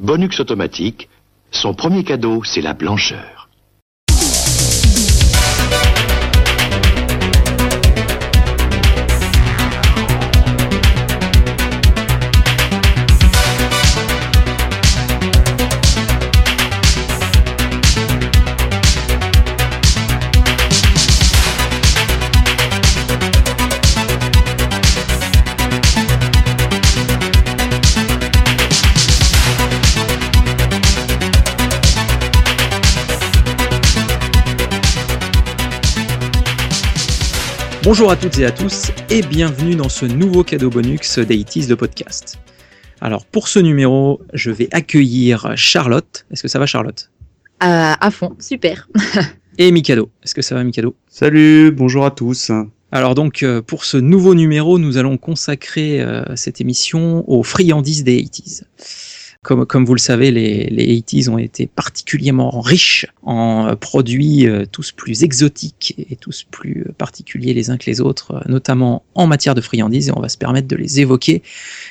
Bonux automatique, son premier cadeau, c'est la blancheur. Bonjour à toutes et à tous et bienvenue dans ce nouveau cadeau bonus d'Aitis de podcast. Alors pour ce numéro, je vais accueillir Charlotte. Est-ce que ça va Charlotte? À, à fond, super. Et Mikado. Est-ce que ça va Mikado? Salut, bonjour à tous. Alors donc euh, pour ce nouveau numéro, nous allons consacrer euh, cette émission aux friandises des 80s. Comme, comme vous le savez, les, les 80s ont été particulièrement riches en euh, produits euh, tous plus exotiques et tous plus euh, particuliers les uns que les autres, notamment en matière de friandises, et on va se permettre de les évoquer,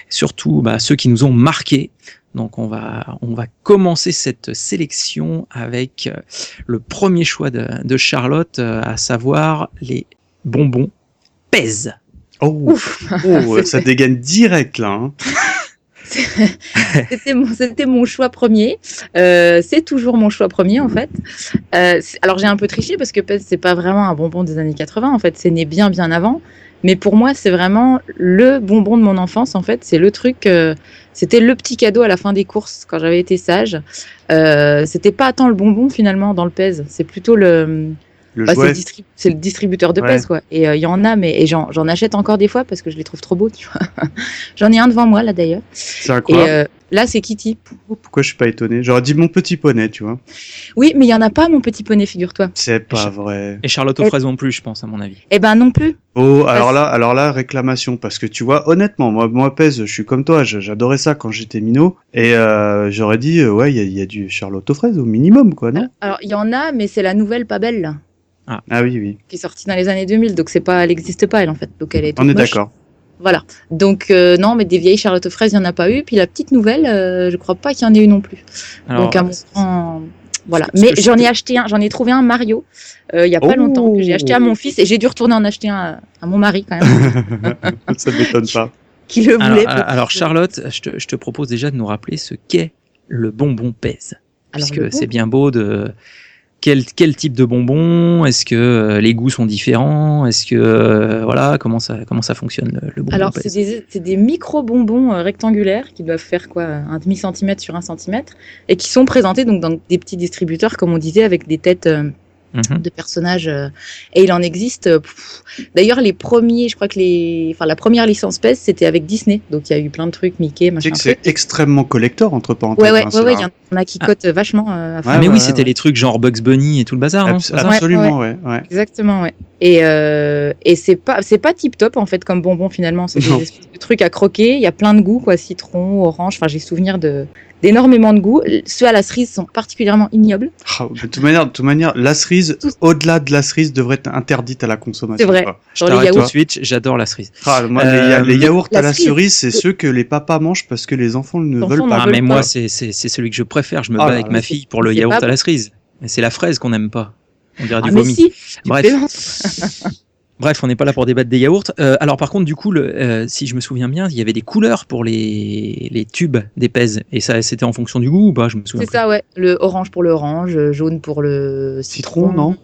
surtout bah, ceux qui nous ont marqués. Donc on va, on va commencer cette sélection avec le premier choix de, de Charlotte, à savoir les bonbons pèse. Oh, Ouf. oh, ça dégaine direct là. hein. C'était mon, mon choix premier. Euh, c'est toujours mon choix premier en fait. Euh, alors j'ai un peu triché parce que Pez c'est pas vraiment un bonbon des années 80 en fait. C'est né bien bien avant. Mais pour moi c'est vraiment le bonbon de mon enfance en fait. C'est le truc. euh, c'était le petit cadeau à la fin des courses quand j'avais été sage. C'était pas tant le bonbon finalement dans le Pez. C'est plutôt le. Le bah, c'est, jouet. le distrib- c'est le distributeur de Ouais. Pez quoi. Et euh, il y en a mais et j'en, achète encore des fois parce que je les trouve trop beaux. Tu vois. j'en ai un devant moi là d'ailleurs. C'est un Et quoi? euh, là, c'est Kitty. Pourquoi je suis pas étonné? J'aurais dit mon petit poney, tu vois. Oui, mais il y en a pas, mon petit poney, figure-toi. C'est pas vrai. Et Charlotte aux Et- fraises non plus, je pense, à mon avis. Eh ben non plus. Oh, alors là, alors là, réclamation, parce que tu vois, honnêtement, moi, moi, pèse, je suis comme toi, j'adorais ça quand j'étais minot, et euh, j'aurais dit, euh, ouais, il y a, il y a du Charlotte aux fraises au minimum, quoi, non? Alors, il y en a, mais c'est la nouvelle pas belle, là, Ah oui, oui, qui est sortie dans les années 2000. Donc, c'est pas, elle n'existe pas, elle, en fait. Donc, elle est toute on est d'accord. Voilà. Donc, euh, non, mais des vieilles Charlotte aux fraises, il n'y en a pas eu. Puis la petite nouvelle, euh, je crois pas qu'il y en ait eu non plus. Alors, donc, à mon grand. Voilà. que Mais je j'en ai acheté un, j'en ai trouvé un Mario, euh, il y a pas Oh. longtemps, que j'ai acheté à mon fils et j'ai dû retourner en acheter un à, à mon mari, quand même, ça m'étonne pas. qui le alors, voulait. euh, alors, Charlotte, je te, je te propose déjà de nous rappeler ce qu'est le bonbon pèse. Alors, Puisque le c'est bien beau de... Quel, quel type de bonbon Est-ce que euh, les goûts sont différents? Est-ce que... euh, voilà, comment ça, comment ça fonctionne le, bonbon Alors, c'est des, des micro-bonbons euh, rectangulaires qui doivent faire quoi, un demi-centimètre sur un centimètre et qui sont présentés donc dans des petits distributeurs, comme on disait, avec des têtes Mhm. de personnages. euh, et il en existe. euh. D'ailleurs, les premiers, je crois que les, enfin, la première licence PES, c'était avec Disney. Donc, il y a eu plein de trucs, Mickey, machin. que c'est extrêmement collector, entre parenthèses. Ouais, ouais, hein, ouais, ouais, il y en a qui Ah. cotent vachement euh, à fond. Ouais, Mais oui, ouais, c'était ouais. les trucs genre Bugs Bunny et tout le bazar, Abs- ça absolument, ouais, ouais. Exactement, ouais. Et, euh, et c'est pas c'est pas tip top en fait comme bonbon finalement. C'est des espèces de trucs à croquer. Il y a plein de goûts quoi, citron, orange. Enfin, j'ai souvenir de d'énormément de goûts. Ceux à la cerise sont particulièrement ignobles. Ah, de toute manière, de toute manière, la cerise, Tout- au-delà de la cerise, devrait être interdite à la consommation. C'est vrai. Genre les t'arrête tout de yaourts. suite, j'adore la cerise. Ah, moi, Euh, les, les yaourts la à la cerise. cerise, c'est ceux que les papas mangent parce que les enfants ne Les veulent enfants pas. Ah, mais pas. moi, c'est c'est- c'est celui que je préfère. Je me Ah bats là avec ma fille pour le yaourt pas à la cerise. Mais c'est la fraise qu'on n'aime pas. On dirait Ah, du vomi. si. Bref. Bref, on n'est pas là pour débattre des yaourts. Euh, alors par contre, du coup, le, euh, si je me souviens bien, il y avait des couleurs pour les, les tubes des pèses. Et ça, c'était en fonction du goût ou pas Je me souviens C'est ça, ouais. Le orange pour le orange, jaune pour le Citron, citron. non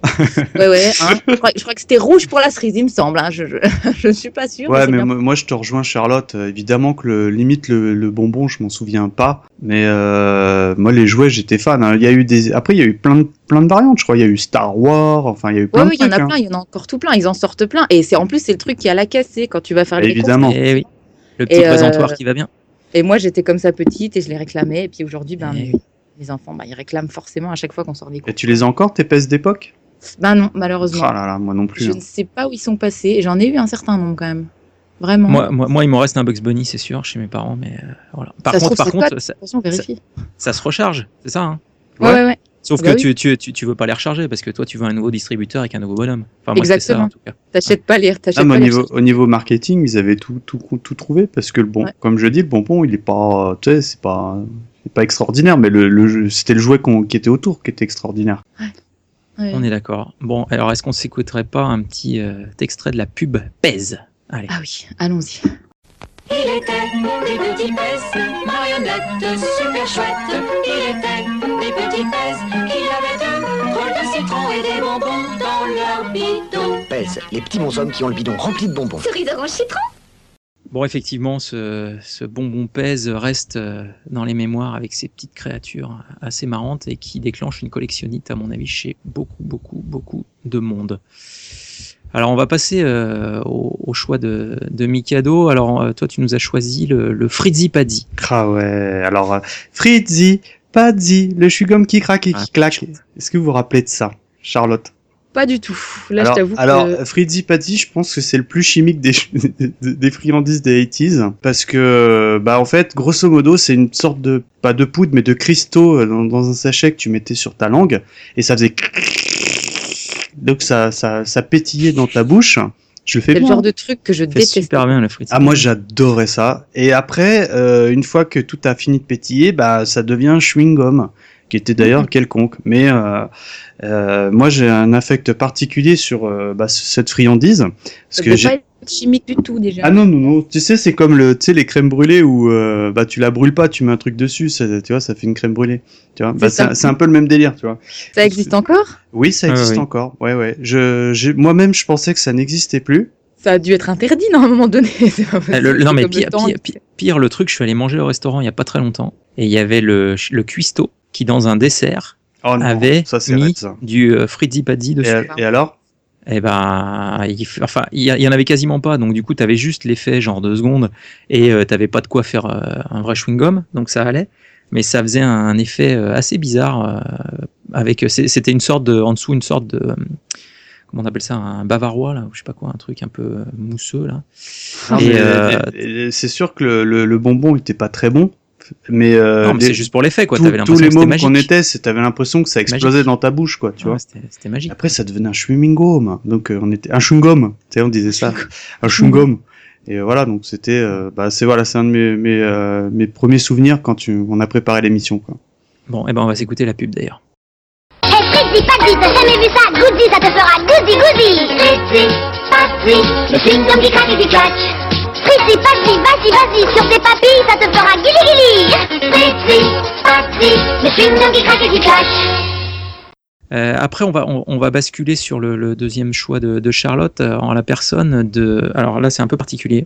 Ouais, ouais. hein. je, crois, je crois que c'était rouge pour la cerise, il me semble. Hein. Je, je, je suis pas sûre. Ouais, mais moi, moi, je te rejoins, Charlotte. Euh, évidemment que le, limite le, le bonbon, je m'en souviens pas. Mais euh, moi, les jouets, j'étais fan. hein. Il y a eu des. Après, il y a eu plein de plein de variantes. Je crois, il y a eu Star Wars. Enfin, il y a eu plein Ouais, de oui, il y en trucs. a hein. plein, il y en a encore tout plein, ils en sortent plein. Et c'est en plus, c'est le truc qui est à la caisse, c'est quand tu vas faire les courses. Évidemment. Eh oui. Le petit Et, euh, présentoir qui va bien. Et moi, j'étais comme ça petite et je les réclamais. Et puis aujourd'hui, ben, Eh mes, oui. mes enfants, ben, ils réclament forcément à chaque fois qu'on sort des Et courses. tu les as encore tes pèses d'époque? Ben non, malheureusement. Ah là là, moi non plus. je hein. ne sais pas où ils sont passés. Et j'en ai eu un certain nombre quand même. Vraiment. Moi, moi, moi, il m'en reste un Bugs Bunny, c'est sûr, chez mes parents, mais euh, voilà. Par Ça se contre, trouve, par c'est contre, ça, Attention, vérifie. ça se recharge, c'est ça. Hein? Ouais, ouais, ouais. Sauf Ah bah que oui. tu, tu, tu, tu veux pas les recharger parce que toi, tu veux un nouveau distributeur avec un nouveau bonhomme. Enfin, moi, c'est ça Exactement. en tout cas. T'achètes pas les. T'achètes Ah, pas au, niveau, au niveau marketing, ils avaient tout, tout, tout trouvé parce que le bon, Ouais. comme je dis, le bonbon, il est pas, tu sais, c'est pas, pas extraordinaire, mais le, c'était le jouet qu'on- qui était autour qui était extraordinaire. Ouais. On est d'accord. Bon, alors est-ce qu'on s'écouterait pas un petit euh, extrait de la pub Pèse? Allez. Ah oui, allons-y. Il était des petits pèses, marionnettes super chouettes. Il était des petits pèses qui avaient deux drôles de citron et des bonbons dans leur bidon. Pèse, les petits bonshommes qui ont le bidon rempli de bonbons. Cerise orange citron Bon, effectivement, ce, ce bonbon pèse reste euh, dans les mémoires avec ces petites créatures assez marrantes et qui déclenche une collectionnite, à mon avis, chez beaucoup, beaucoup, beaucoup de monde. Alors, on va passer euh, au, au choix de, de Mikado. Alors, euh, toi, tu nous as choisi le, le Frizzy Paddy. Ah ouais, alors euh, Fritzy, Paddy, le chewing-gum qui craque et qui Ah, claque. Est-ce que vous vous rappelez de ça, Charlotte? Pas du tout. Là, alors, je t'avoue alors que... Fritzy Paddy, je pense que c'est le plus chimique des, des, des friandises des 80s parce que bah en fait, grosso modo, c'est une sorte de pas de poudre mais de cristaux euh, dans, dans un sachet que tu mettais sur ta langue et ça faisait donc ça ça ça pétillait dans ta bouche. Je le fais C'est le genre de truc que je déteste. super bien le Frizzy Ah moi j'adorais ça. Et après, euh, une fois que tout a fini de pétiller, bah ça devient chewing gum, qui était d'ailleurs quelconque. Mais euh, euh, moi j'ai un affect particulier sur euh, bah, cette friandise parce Ça que j'ai pas être chimique du tout déjà. ah non non non, tu sais c'est comme le tu sais les crèmes brûlées où euh, bah tu la brûles pas, tu mets un truc dessus, ça, tu vois ça fait une crème brûlée. Tu vois, bah, C'est c'est un peu le même délire, tu vois. Ça existe encore? Oui, ça Ah, existe oui. encore. Ouais ouais. Je j'ai- moi-même je pensais que ça n'existait plus. Ça a dû être interdit non, à un moment donné. Pas Euh, le- non mais comme le pire, pire, pire, pire, le truc, je suis allé manger au restaurant il y a pas très longtemps et il y avait le, le cuistot qui dans un dessert Oh non, avait ça mis raide, ça. du euh, Frizzy Paddy Et, dessus. et alors? Et ben, il, enfin, il y, a- il y en avait quasiment pas, donc du coup, t'avais juste l'effet genre deux secondes et euh, t'avais pas de quoi faire euh, un vrai chewing gum, donc ça allait. Mais ça faisait un, effet euh, assez bizarre euh, avec, c'est- c'était une sorte de, en dessous une sorte de, euh, comment on appelle ça, un bavarois là, ou je sais pas quoi, un truc un peu euh, mousseux là. Euh, c'est sûr que le, le, le bonbon était pas très bon, mais, euh, non, mais c'est juste pour l'effet quoi. tous- les mômes qu'on était, t'avais l'impression que ça explosait Magique. dans ta bouche, quoi, tu Ouais, vois. C'était c'était magique. Après, ça devenait un chewing gum, donc euh, on était un chewing gum, tu sais, on disait ça, un chewing gum. Et voilà, donc c'était, euh, bah c'est voilà, c'est un de mes mes, euh, mes premiers souvenirs quand tu, on a préparé l'émission, quoi. Bon, et ben on va s'écouter la pub d'ailleurs. Eh Fritzy, Patzy, t'as jamais vu ça? Goody, ça te fera goody goody Fritzy, Patzy, le chewing-gum qui craque et qui claque. Fritzy, Patzy, vas-y, vas-y, sur tes papilles, ça te fera guili guili Fritzy, Patzy, le chewing-gum qui craque et qui claque. Euh, après, on va, on, on va basculer sur le, le deuxième choix de, de Charlotte euh, en la personne de. Alors là, c'est un peu particulier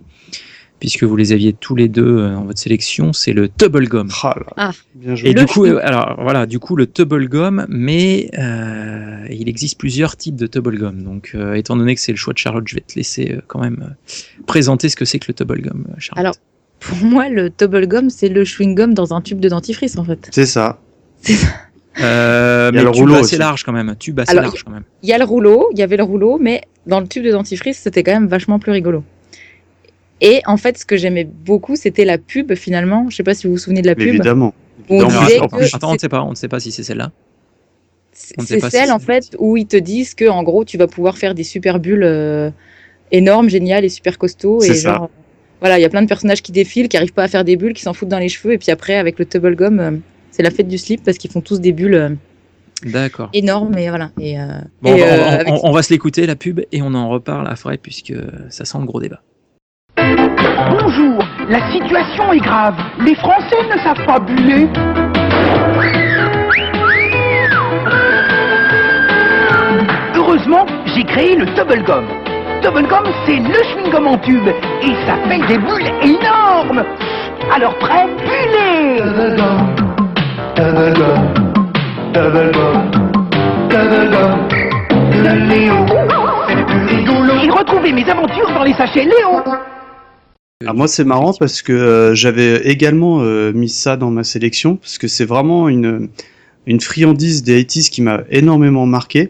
puisque vous les aviez tous les deux euh, en votre sélection. C'est le Tubble Gum. Ah, là, Ah. bien joué. Et Le du coup, euh, alors voilà, du coup le Tubble Gum, mais euh, il existe plusieurs types de Tubble Gum. Donc, euh, étant donné que c'est le choix de Charlotte, je vais te laisser euh, quand même euh, présenter ce que c'est que le Tubble Gum, euh, Charlotte. Alors, Pour moi, le tubble gum, c'est le chewing gum dans un tube de dentifrice en fait. C'est ça. Euh, Il y a mais le tube rouleau assez aussi. large quand même, tube assez Alors, large quand même. Il y a le rouleau, il y avait le rouleau, mais dans le tube de dentifrice, c'était quand même vachement plus rigolo. Et en fait, ce que j'aimais beaucoup, c'était la pub finalement. Je sais pas si vous vous souvenez de la Mais pub. évidemment. On Évidemment. disait attends, que attends, on ne sait pas, on ne sait pas si c'est celle-là. C'est si celle en fait où ils te disent que en gros, tu vas pouvoir faire des super bulles euh, énormes, géniales et super costauds. C'est Et ça. genre, voilà, il y a plein de personnages qui défilent, qui arrivent pas à faire des bulles, qui s'en foutent dans les cheveux. Et puis après, avec le tubble gum, euh, c'est la fête du slip parce qu'ils font tous des bulles euh, D'accord. énormes et voilà. Et, euh, Bon, et, on, va- euh, on- avec- on- on va se l'écouter la pub et on en reparle après puisque ça sent le gros débat. Bonjour, la situation est grave. Les Français ne savent pas buller. Heureusement, j'ai créé le Tubble Gum. Tubble Gum, c'est le chewing-gum en tube et ça fait des bulles énormes. Alors prêt, bullez Et retrouvez mes aventures dans les sachets Léo. Ah, moi, c'est marrant parce que euh, j'avais également euh, mis ça dans ma sélection parce que c'est vraiment une une friandise des 80s qui m'a énormément marqué.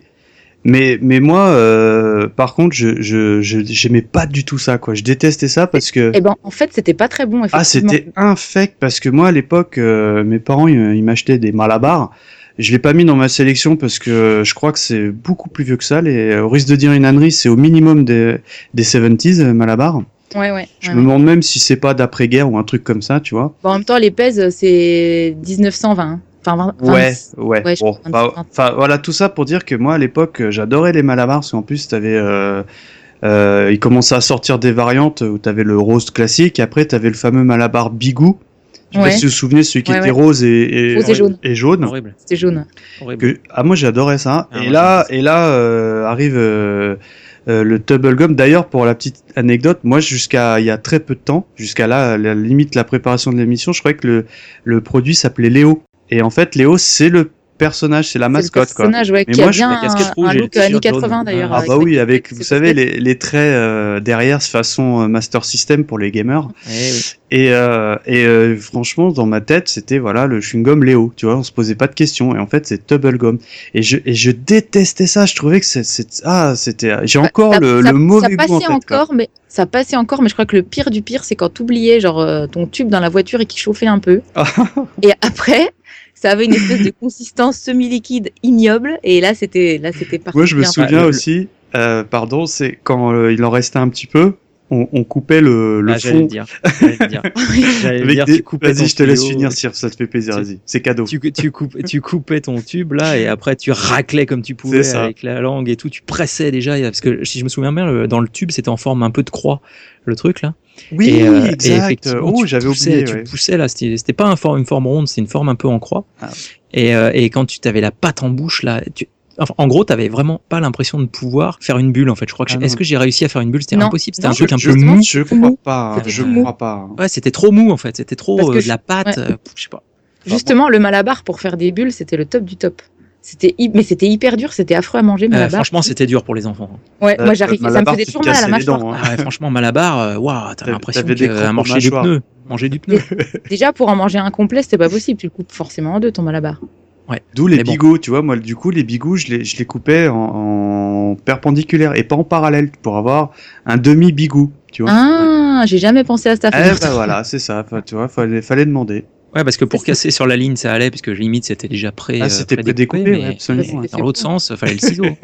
Mais mais moi, euh, par contre, je je je- j'aimais pas du tout ça quoi. Je détestais ça parce que Eh ben, en fait, c'était pas très bon. ah c'était infect parce que moi à l'époque, euh, mes parents ils, m'achetaient des Malabar. Je l'ai pas mis dans ma sélection parce que je crois que c'est beaucoup plus vieux que ça. Les, au risque de dire une ânerie, c'est au minimum des des 70s euh, Malabar. Ouais, ouais. Je ouais, me demande même si c'est pas d'après-guerre ou un truc comme ça, tu vois. Bon, en même temps, les pèses, c'est 1920. Enfin, 20, Ouais, 20. ouais. Bon, crois, bah, 20. enfin, voilà, tout ça pour dire que moi, à l'époque, euh, j'adorais les malabars, parce qu'en plus, t'avais, euh, euh, ils commençaient à sortir des variantes où t'avais le rose classique, et après, t'avais le fameux malabar bigou. Je sais pas si vous vous souvenez, celui qui Ouais, était ouais. rose et, et, Rose et jaune. et jaune. Horrible. C'était jaune. Que, ah, moi, j'adorais ça. Ah, et, là, et là, euh, arrive euh, euh, le Tubble Gum. D'ailleurs, pour la petite anecdote, moi, jusqu'à il y a très peu de temps, jusqu'à là, à la limite la préparation de l'émission, je croyais que le, le produit s'appelait Léo. Et en fait, Léo, c'est le personnage, c'est la C'est le mascotte, quoi. personnage, ouais, Mais qui moi, a je- bien la casquette un, rouge look t-shirt années jaune. 80 d'ailleurs. Ah bah oui, avec, vous savez, les, les traits euh, derrière, façon euh, Master System pour les gamers. Oui. Et, euh, et euh, franchement, dans ma tête, c'était voilà le chewing-gum Léo. Tu vois, on se posait pas de questions. Et en fait, c'est Tubble Gum. Et je, et je détestais ça. Je trouvais que c'est, ah, c'était, j'ai encore ça- le, ça- le mauvais ça goût en passait quoi. encore, mais ça passait encore, mais je crois que le pire du pire, c'est quand t'oubliais genre euh, ton tube dans la voiture et qui chauffait un peu. et après, ça avait une espèce de consistance semi-liquide ignoble, et là c'était là c'était. Moi, je me souviens aussi, euh, pardon, c'est quand euh, il en restait un petit peu, on, on coupait le, le Ah, j'allais le fond. dire. J'allais le dire. J'allais dire, des... tu coupais ton Vas-y, je te laisse finir, Sir, ça te fait plaisir, vas-y. C'est cadeau. tu, tu, coupes, tu coupais ton tube là et après tu raclais comme tu pouvais avec la langue et tout. Tu pressais déjà parce que si je me souviens bien, dans le tube c'était en forme un peu de croix le truc là. Oui, et, euh, exact. Oh, j'avais oublié. Tu ouais. poussais là, c'était c'était pas un forme, une forme ronde, c'est une forme un peu en croix. Ah. Et, euh, et quand tu t'avais la pâte en bouche là, tu, enfin, en gros t'avais vraiment pas l'impression de pouvoir faire une bulle en fait. Je crois que Ah est-ce que j'ai réussi à faire une bulle? C'était impossible. C'était un truc un peu mou. Je crois pas. C'était Je crois pas. Ouais, c'était trop mou en fait. C'était trop euh, de la pâte. ouais. euh, je sais pas. Justement, le malabar pour faire des bulles, c'était le top du top. C'était mais c'était hyper dur, c'était affreux à manger Euh, malabar. franchement, c'était dur pour les enfants. ouais, Euh, moi j'arrive, ça me Malabar, faisait toujours mal à la mâchoire. dents, hein. Ah ouais, franchement, Malabar, waouh, t'as T'avais- l'impression en manger du pneu. Manger du pneu. Déjà pour en manger un complet, c'était pas possible, tu le coupes forcément en deux ton malabar. D'où les bon. bigots, tu vois, moi, du coup, les bigots, je les, je les coupais en, en perpendiculaire et pas en parallèle pour avoir un demi-bigou, tu vois. Ah, j'ai jamais pensé à ça. Eh ben voilà, c'est ça, Enfin, tu vois, fallait, fallait demander. Ouais, parce que pour casser sur la ligne, ça allait, puisque limite c'était déjà prêt. Ah, euh, c'était ouais, mais absolument. Ouais, dans l'autre sens, fallait le ciseau.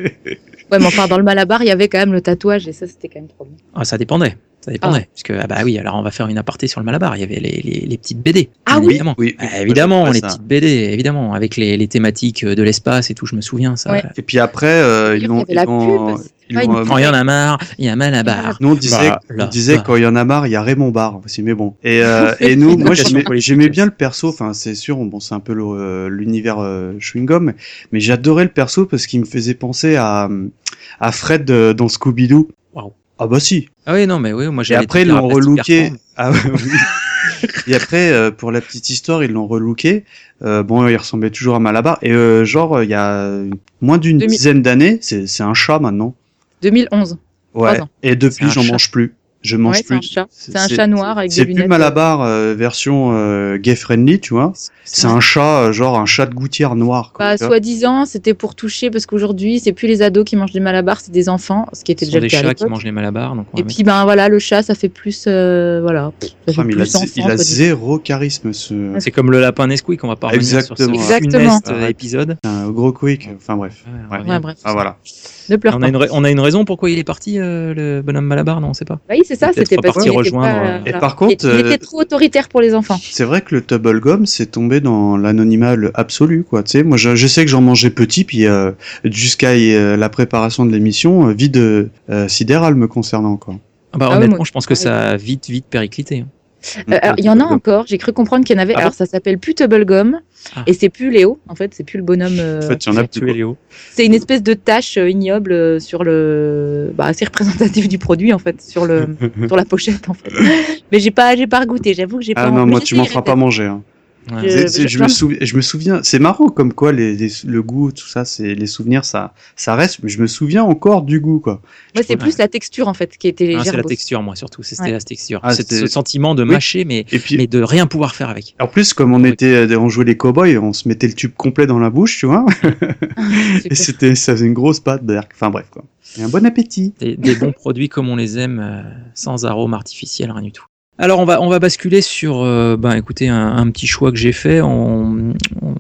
Ouais, mais enfin dans le malabar, il y avait quand même le tatouage et ça c'était quand même trop bien. Ah, ça dépendait. Ça dépendait. Parce que, ah bah oui, alors on va faire une aparté sur le Malabar. Il y avait les, les, les petites BD. Ah oui. Évidemment. Oui, Ah, oui, évidemment, moi, les ça. petites BD, évidemment, avec les, les thématiques de l'espace et tout, je me souviens, ça. Ouais. Et puis après, euh, Il ils pas l'ont, une euh, Quand il y en a marre, il y a Malabar. Nous, on disait, Bah, là, on disait bah. quand il y en a marre, il y a Raymond Barre aussi, mais bon. Et, euh, et nous, moi, j'aimais, bien le perso. Enfin, c'est sûr, bon, c'est un peu euh, l'univers euh, chewing gum, mais j'adorais le perso parce qu'il me faisait penser à à Fred euh, dans Scooby Doo. Ah bah si. Ah oui, non, mais oui, moi Et j'avais après, ils l'ont relooké. Ah oui. Et après, euh, pour la petite histoire, ils l'ont relooké. Euh, bon, il ressemblait toujours à Malabar. Et euh, genre, il y a moins d'une 2000. dizaine d'années, c'est c'est un chat maintenant. 2011. Ouais. Et depuis, j'en mange plus. Je mange Ouais, c'est plus. un chat. C'est un chat noir avec des C'est plus lunettes. Malabar euh, version euh, gay friendly, tu vois. C'est un chat, euh, genre un chat de gouttière noir. Quoi, Bah, soi-disant, c'était pour toucher parce qu'aujourd'hui, c'est plus les ados qui mangent des malabars, c'est des enfants, ce qui était Ce déjà sont le des cas chats qui mangent les Malabars. Donc on va Et puis ben voilà, le chat, ça fait plus euh, voilà, ça fait Ah, il a, plus enfant. il a quoi, du- zéro charisme, ce c'est comme le lapin Nesquik, on va pas revenir sur ce Exactement. Épisode. un gros quick. Enfin bref. Ouais, bref. Ah voilà. Ne pleure On pas. a, une, ra- on a une raison pourquoi il est parti, euh, le bonhomme Malabar, non, on sait pas. Bah oui, c'est ça, c'était parce qu'il était pas, euh, Et voilà. par contre, il, il euh, était trop autoritaire pour les enfants. C'est vrai que le Tubble Gum c'est tombé dans l'anonymat absolu, quoi. Tu sais, moi, je, je sais que j'en mangeais petit, puis euh, jusqu'à euh, la préparation de l'émission, euh, vide euh, sidéral me concernant, quoi. Ah bah, Ah ouais, honnêtement, moi, je pense que ça a vite, vite périclité. Hein. Euh, alors, il y en a encore, j'ai cru comprendre qu'il y en avait. Ah bon alors, ça s'appelle plus Tubblegum, Ah. et c'est plus Léo, en fait, c'est plus le bonhomme. euh, En fait, il y en a plus. Léo. c'est une espèce de tache euh, ignoble euh, sur le. Bah, assez représentative du produit, en fait, sur, le... sur la pochette, en fait. Mais j'ai pas, j'ai pas regoûté, j'avoue que j'ai pas. Ah non, mais moi, tu m'en feras pas manger. Hein. Ouais. Je- C'est- c'est- je, je- me souviens, je me souviens, c'est marrant comme quoi les, les- le goût, tout ça, c'est les souvenirs, ça, ça reste. Mais je me souviens encore du goût, quoi. Moi, c'est Ouais. plus la texture, en fait, qui était Ah, légère. c'est la texture, moi, surtout. C'était Ouais. la texture. Ah, C'est c'était- ce sentiment de Oui. mâcher, mais, Et puis, mais de rien pouvoir faire avec. en plus, comme on était, euh, on jouait les cowboys, on se mettait le tube complet dans la bouche, tu vois. Et c'était, ça faisait une grosse pâte d'air. Enfin bref, quoi. Et un bon appétit. Des, des bons produits comme on les aime, euh, sans arôme artificiel, rien du tout. Alors on va on va basculer sur euh, ben écoutez un, un petit choix que j'ai fait en, en-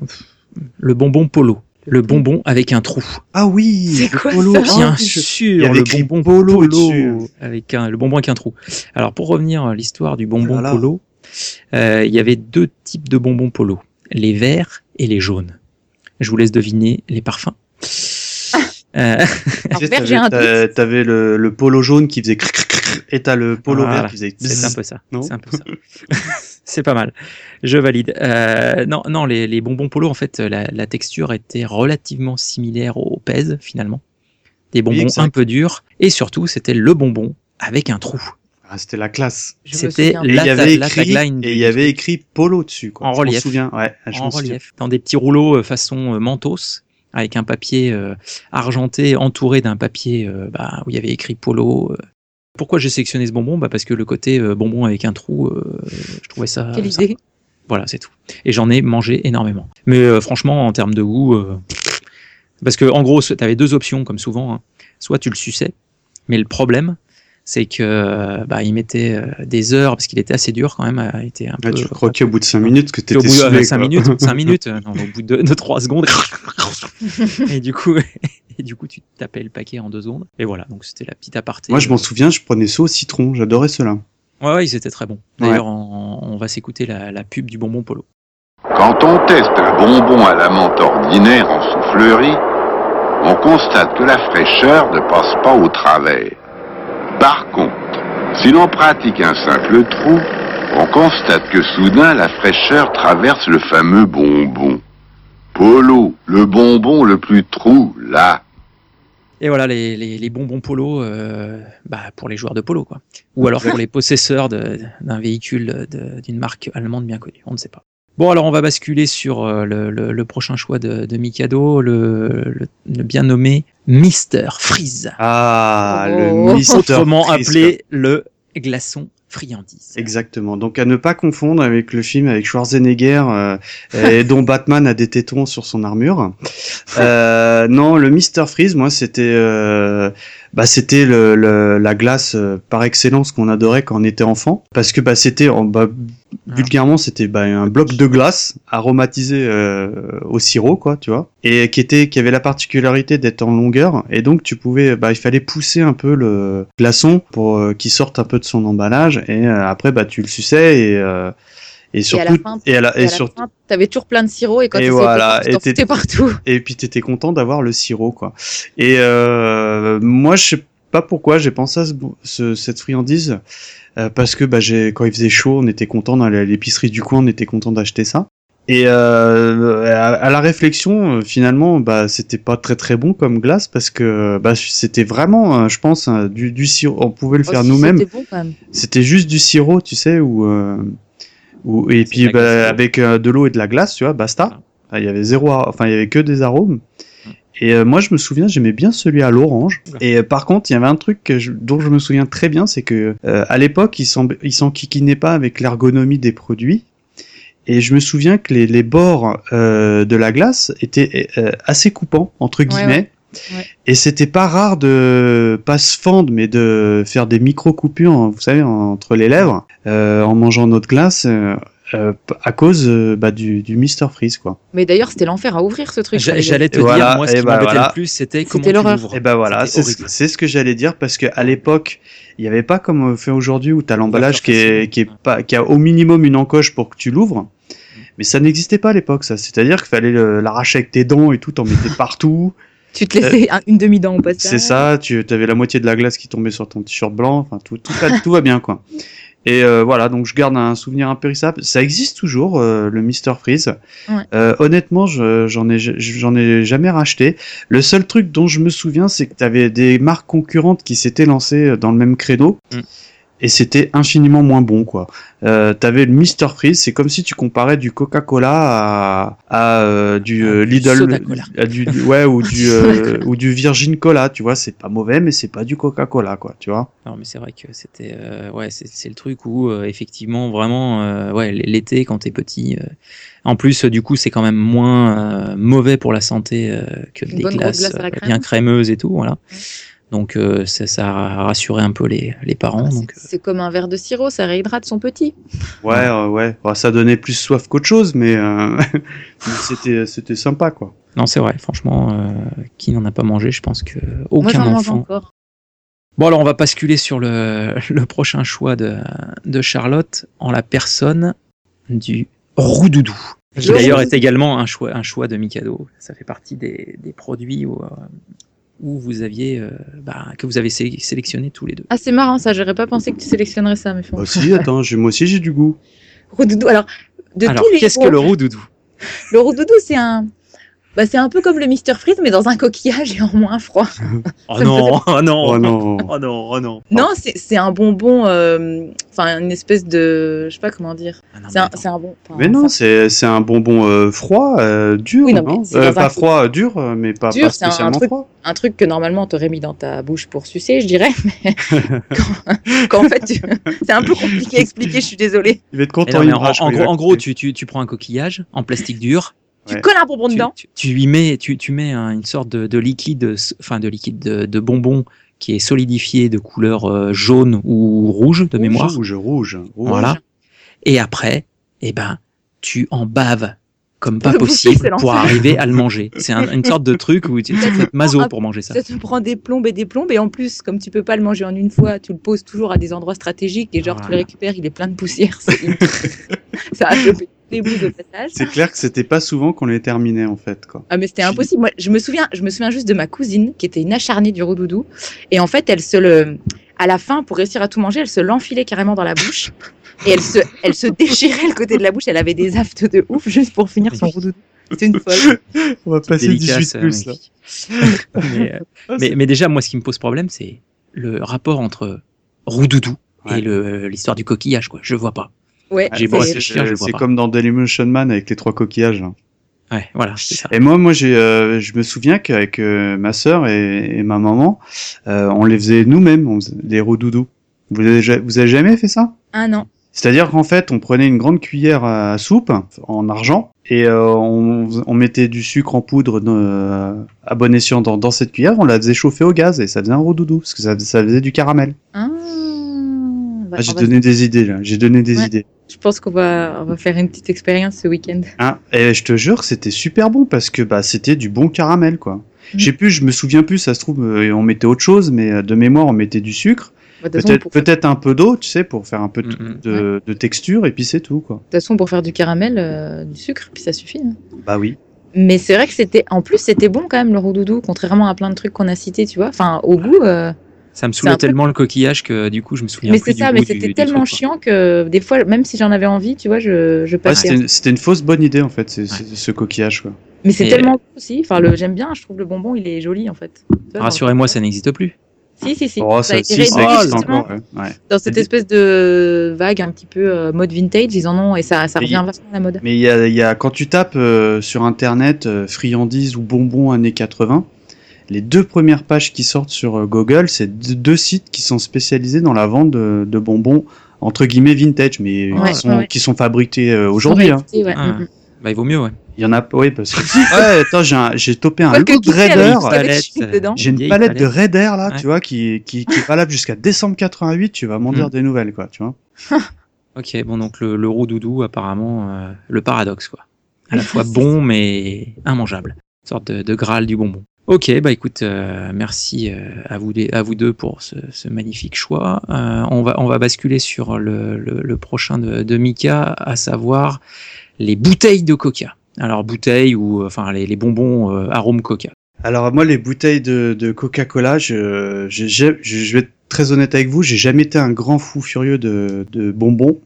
le bonbon polo. Le bonbon avec un trou. Ah oui C'est quoi polo. ça Bien Ah, sûr, Il y avait le bonbon polo polo, dessus. avec un, le bonbon avec un trou. Alors pour revenir à l'histoire du bonbon Voilà. polo, euh, il y avait deux types de bonbons polo, les verts et les jaunes. Je vous laisse deviner les parfums. Euh, t'avais- le, le polo jaune qui faisait cric, cric, cric, et t'as le polo Voilà. vert qui faisait C'est un peu ça. C'est un peu ça. c'est pas mal. Je valide. Euh, non, non, les, les bonbons polo, en fait, la, la texture était relativement similaire au Pez finalement. Des bonbons exact. un peu durs et surtout, c'était le bonbon avec un trou. Ah, c'était la classe. C'était la, avait la écrit, tagline et il y avait écrit polo dessus. Quoi. En Je relief. souviens, ouais, je en m'en souviens. relief, dans des petits rouleaux euh, façon euh, mentos, avec un papier euh, argenté entouré d'un papier euh, bah, où il y avait écrit polo. euh. Pourquoi j'ai sélectionné ce bonbon? Bah Parce que le côté bonbon avec un trou, je trouvais ça. Quelle sympa. idée. Voilà, c'est tout. Et j'en ai mangé énormément. Mais franchement, en termes de goût, parce que en gros, tu avais deux options, comme souvent. hein. Soit tu le suçais, mais le problème, c'est que euh, bah, il mettait euh, des heures, parce qu'il était assez dur quand même, euh, il était un Ouais, peu. tu croquais au bout de 5 minutes que Puis au t'étais bout de saoulé. 5 quoi. minutes, 5 minutes, non, au bout de, de 3 secondes, et du coup, et du coup, tu tapais le paquet en 2 secondes. Et voilà, donc c'était la petite aparté. Moi, je m'en souviens, je prenais ça au citron. J'adorais cela. Ouais, ouais, ils étaient très bons. D'ailleurs, on, on va s'écouter la, la pub du bonbon polo. Quand on teste un bonbon à la menthe ordinaire en soufflerie, on constate que la fraîcheur ne passe pas au travers. Par contre, si l'on pratique un simple trou, on constate que soudain la fraîcheur traverse le fameux bonbon. Polo, le bonbon le plus trou, là. Et voilà, les, les, les bonbons polo euh, bah, pour les joueurs de polo, quoi. Ou alors pour les possesseurs de- d'un véhicule de- d'une marque allemande bien connue, on ne sait pas. Bon, alors on va basculer sur euh, le, le- le prochain choix de, de Mikado, le, le- le bien nommé Mister Freeze, Ah, Oh. le Mister autrement Freeze, appelé le glaçon friandise. Exactement. Donc à ne pas confondre avec le film avec Schwarzenegger euh, et dont Batman a des tétons sur son armure. Euh, non, le Mister Freeze, moi c'était euh, bah c'était le, le- la glace euh, par excellence qu'on adorait quand on était enfant parce que bah c'était en bah, vulgairement c'était bah, un bloc de glace aromatisé euh, au sirop quoi, tu vois, et qui était qui avait la particularité d'être en longueur. Et donc tu pouvais bah il fallait pousser un peu le glaçon pour euh, qu'il sorte un peu de son emballage. Et euh, après bah tu le suçais et euh, et surtout fin, et à la- la surtout fin, t'avais toujours plein de sirop et quand tu voilà, t'en partout. et puis t'étais content d'avoir le sirop quoi. Et euh, moi je sais pas pourquoi j'ai pensé à ce, ce- cette friandise euh, parce que bah quand il faisait chaud on était content dans l'épicerie du coin on était content d'acheter ça. Et euh, à, à la réflexion, euh, finalement, bah, c'était pas très très bon comme glace parce que bah, c'était vraiment, euh, je pense, du, du sirop. On pouvait le Oh, faire si, nous-mêmes. C'était bon juste du sirop, tu sais, ou euh, ou et puis bah, avec de l'eau et de la glace, tu vois, basta. Enfin, Il y avait zéro, enfin il y avait que des arômes. Et euh, moi je me souviens, j'aimais bien celui à l'orange. Et euh, par contre, il y avait un truc que je- dont je me souviens très bien, c'est que euh, à l'époque, ils s'en ils s'enquiquinaient pas avec l'ergonomie des produits. Et je me souviens que les, les bords euh, de la glace étaient euh, assez coupants entre guillemets. ouais. Et c'était pas rare de pas se fendre, mais de faire des micro coupures, hein, vous savez, entre les lèvres, euh, en mangeant notre glace, euh, euh, à cause euh, bah, du, du Mister Freeze, quoi. Mais d'ailleurs, c'était l'enfer à ouvrir ce truc. J'allais te Voilà, dire, moi, ce qui bah m'embêtait voilà. le plus, c'était comment C'était tu. Et ben voilà, c'est ce, c'est que j'allais dire parce que à l'époque, il n'y avait pas comme on fait aujourd'hui où tu as l'emballage qui est, qui est pas, qui a au minimum une encoche pour que tu l'ouvres. Mais ça n'existait pas à l'époque, ça. C'est-à-dire qu'il fallait l'arracher avec tes dents et tout, t'en mettais partout. Tu te laissais un- une demi-dent au passage. C'est ça, tu avais la moitié de la glace qui tombait sur ton t-shirt blanc, enfin tout, tout va bien quoi. Et euh, voilà, donc je garde un souvenir impérissable. Ça existe toujours, euh, le Mister Freeze. Ouais. Euh, honnêtement, je- j'en ai, j'en ai jamais racheté. Le seul truc dont je me souviens, c'est que tu avais des marques concurrentes qui s'étaient lancées dans le même créneau. Mm. Et c'était infiniment moins bon, quoi. Euh, T'avais le Mister Freeze, c'est comme si tu comparais du Coca-Cola à, à euh, du Ah, euh, Lidl, à du, du- ouais, ou du euh, ou du Virgin Cola, tu vois. C'est pas mauvais, mais c'est pas du Coca-Cola, quoi, tu vois. Non, mais c'est vrai que c'était, euh, ouais, c'est c'est le truc où euh, effectivement, vraiment, euh, ouais, l'été quand t'es petit. euh, en plus, euh, du coup, c'est quand même moins euh, mauvais pour la santé euh, que Une des glaces, euh, bien crémeuses et tout, voilà. Donc euh, ça, ça a rassuré un peu les, les parents. C'est- Donc, euh, C'est comme un verre de sirop, ça réhydrate son petit. Ouais, euh, ouais. Bah, ça donnait plus soif qu'autre chose, mais, euh, c'était, c'était sympa, quoi. non, c'est vrai, franchement, euh, qui n'en a pas mangé, je pense que Moi, aucun mange enfant. encore. Bon, alors on va basculer sur le, le prochain choix de, de Charlotte en la personne du roudoudou. Qui Le d'ailleurs est également un choix, un choix de Mikado. Ça fait partie des, des produits où, euh, où vous aviez, euh, bah, que vous avez sé- sélectionné tous les deux. Ah, c'est marrant ça, j'aurais pas pensé que tu sélectionnerais ça, mais bon. Bah, si, attends, moi aussi j'ai du goût. Roudoudou, alors, de alors, tous les. qu'est-ce que le roudoudou Le roudoudou, c'est un. Bah, c'est un peu comme le Mr Freeze, mais dans un coquillage et en moins froid. Oh non, oh non, Oh non. oh non, oh non. Non, c'est c'est un bonbon, euh, enfin une espèce de, je sais pas comment dire. Ah C'est un, un bon. Mais non, c'est, c'est un bonbon euh, froid, euh, dur, Oui, non, non, Euh, Pas froid, dur, euh, mais pas, Dur, pas c'est un spécialement truc- froid. un truc que normalement t'aurais mis dans ta bouche pour sucer, je dirais, mais quand, quand en fait, tu- c'est un peu compliqué à expliquer. Je suis désolée. Il va être content, non, il en, en gros, en gros, tu, tu, tu prends un coquillage en plastique dur, Tu Ouais. colles un bonbon tu, dedans. tu, tu y mets, tu, tu mets un- une sorte de, de liquide, enfin de liquide de, de bonbon qui est solidifié de couleur euh, jaune ou rouge de mémoire. Rouge, rouge, rouge. Voilà. Et après, eh ben, tu en baves comme pas possible pour arriver à le manger. C'est un- une sorte de truc où tu fais maso pour manger ça. Ça te prend des plombes et des plombes, et en plus, comme tu peux pas le manger en une fois, tu le poses toujours à des endroits stratégiques, et genre tu le récupères, il est plein de poussière. ça a chopé les bouts au passage. C'est clair que c'était pas souvent qu'on les terminait, en fait, quoi. Ah mais c'était impossible. Moi, je me souviens, je me souviens juste de ma cousine qui était une acharnée du roudoudou et en fait, elle se le à la fin pour réussir à tout manger, elle se l'enfilait carrément dans la bouche et elle se elle se déchirait le côté de la bouche, elle avait des aftes de ouf juste pour finir son roudoudou. C'est une folle. On va passer Délicat, 18 ça, plus, là. mais, euh, Ah, mais, déjà, moi, ce qui me pose problème, c'est le rapport entre roudoudou Ouais. et le- l'histoire du coquillage, quoi. Je vois pas. Ouais. J'ai c'est- pas. comme dans Dailymotion Man avec les trois coquillages. là. Ouais, voilà, c'est ça. Et moi, moi, j'ai, euh, je me souviens qu'avec euh, ma sœur et, et ma maman, euh, on les faisait nous-mêmes, on faisait des roudoudous. Vous avez, vous avez jamais fait ça? Un an. C'est-à-dire qu'en fait, on prenait une grande cuillère à soupe en argent et euh, on, on mettait du sucre en poudre euh, à bon escient dans, dans cette cuillère, on la faisait chauffer au gaz et ça faisait un roudoudou parce que ça, ça faisait du caramel. Ah, bah, Ah, j'ai va- donné des idées là, j'ai donné des Ouais. idées. Je pense qu'on va on va faire une petite expérience ce week-end. Hein et je te jure, c'était super bon parce que bah c'était du bon caramel quoi. Mm. Je sais plus, je me souviens plus, ça se trouve euh, on mettait autre chose, mais euh, de mémoire on mettait du sucre, Bah, peut-être un peu d'eau, tu sais, pour faire un peu de, Mhm. de, de texture et puis c'est tout quoi. de toute façon, pour faire du caramel, euh, du sucre, puis ça suffit. hein. Bah oui. Mais c'est vrai que c'était, en plus, c'était bon quand même le roudoudou, contrairement à plein de trucs qu'on a cités, tu vois. Enfin, au goût. euh, Ça me saoulait tellement le coquillage que du coup, je me souviens Mais plus c'est du ça, goût mais c'était tellement truc, chiant que des fois, même si j'en avais envie, tu vois, je, je passais. c'était c'était une fausse bonne idée en fait, c'est c'est- ce coquillage quoi. mais c'est tellement bon aussi. Enfin, le, j'aime bien, je trouve le bonbon, il est joli en fait. Rassurez-moi, ça n'existe plus. Si, si, si. Oh, ça a ça, été si, ça encore. ouais. Dans cette espèce de vague un petit peu euh, mode vintage, ils en ont et ça, ça Mais revient vachement à la mode. Mais il y a, il y a quand tu tapes euh, sur internet euh, friandises ou bonbons années 80, les deux premières pages qui sortent sur euh, Google, c'est deux, sites qui sont spécialisés dans la vente de, de bonbons entre guillemets vintage, mais Ouais, qui, sont, ouais. qui sont fabriqués euh, aujourd'hui. hein. Ouais. Ah. Mm, mm. Bah, il vaut mieux, ouais. Il y en a, oui, parce que ouais, attends, j'ai topé un lot de Raider. euh. J'ai une palette de. Raider là, Ouais. tu vois, qui, qui, qui est valable jusqu'à décembre 88. Tu vas m'en Mm. dire des nouvelles, quoi, tu vois. Ok, bon, donc le, le roudoudou, apparemment, euh, le paradoxe, quoi. À la fois bon, mais immangeable. Une sorte de, de graal du bonbon. Ok, bah écoute, euh, merci euh, à, vous, deux pour ce, magnifique choix. Euh, on, va, on va basculer sur le, prochain de, de Mika, à savoir les bouteilles de coca. Alors, bouteilles ou, enfin, les, bonbons euh, arôme coca. Alors moi, les bouteilles de, Coca-Cola, je, vais être très honnête avec vous, j'ai jamais été un grand fou furieux de bonbons.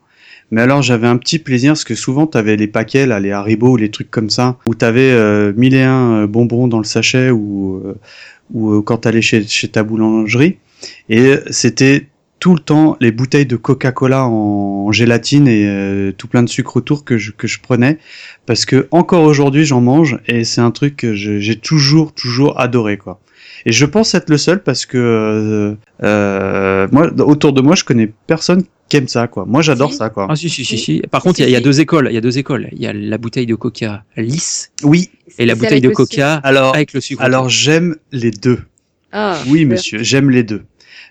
Mais alors j'avais un petit plaisir parce que souvent t'avais les paquets là, les Haribo ou les trucs comme ça, où t'avais euh, mille et un euh, bonbons dans le sachet ou euh, ou euh, quand t'allais chez chez ta boulangerie. Et c'était tout le temps les bouteilles de Coca-Cola en gélatine et euh, tout plein de sucre autour que je, que je prenais parce que encore aujourd'hui j'en mange et c'est un truc que j'ai toujours toujours adoré quoi. Et je pense être le seul parce que euh, euh, moi autour de moi je connais personne qui aime ça quoi. Moi j'adore Si. ça quoi. Ah, si, si, si. Par Si, contre, il y, y a deux écoles. Il y a deux écoles. Il y a la bouteille de coca lisse Oui. et la bouteille de coca Alors avec le sucre. alors j'aime les deux. Ah, Oui, monsieur, j'aime les deux.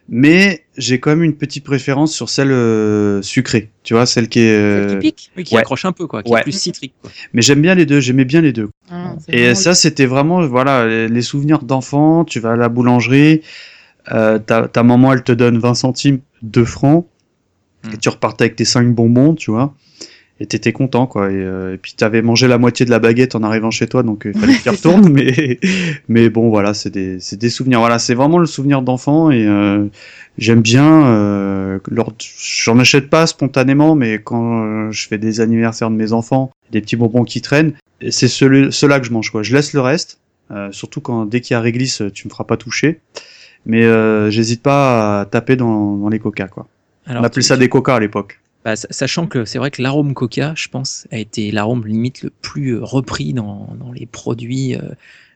Mais j'ai quand même une petite préférence sur celle euh, sucrée. Tu vois, celle qui est. Celle qui euh, pique. Oui, qui Ouais. accroche un peu, quoi, qui Ouais. est plus citrique. Quoi. Mais j'aime bien les deux. J'aimais bien les deux. Ah, Et ça, c'était vraiment, voilà, les, souvenirs d'enfant. Tu vas à la boulangerie, euh, ta, ta maman, elle te donne 20 centimes, 2 francs, Mm. et tu repartais avec tes 5 bonbons, tu vois. Et t'étais content, quoi. Et, euh, et puis t'avais mangé la moitié de la baguette en arrivant chez toi, donc euh, il fallait que tu retournes. mais, mais bon, voilà, c'est des, c'est des souvenirs. Voilà, c'est vraiment le souvenir d'enfant et euh, j'aime bien. Euh, lors- J'en achète pas spontanément, mais quand euh, je fais des anniversaires de mes enfants, des petits bonbons qui traînent, c'est ceux-là que je mange, quoi. Je laisse le reste, euh, surtout quand dès qu'il y a réglisse, tu me feras pas toucher. Mais euh, j'hésite pas à taper dans, dans les coca, quoi. Alors, On appelait ça des coca à l'époque. Bah, sa- sachant que c'est vrai que l'arôme coca, je pense, a été l'arôme limite le plus euh, repris dans, dans les produits, euh,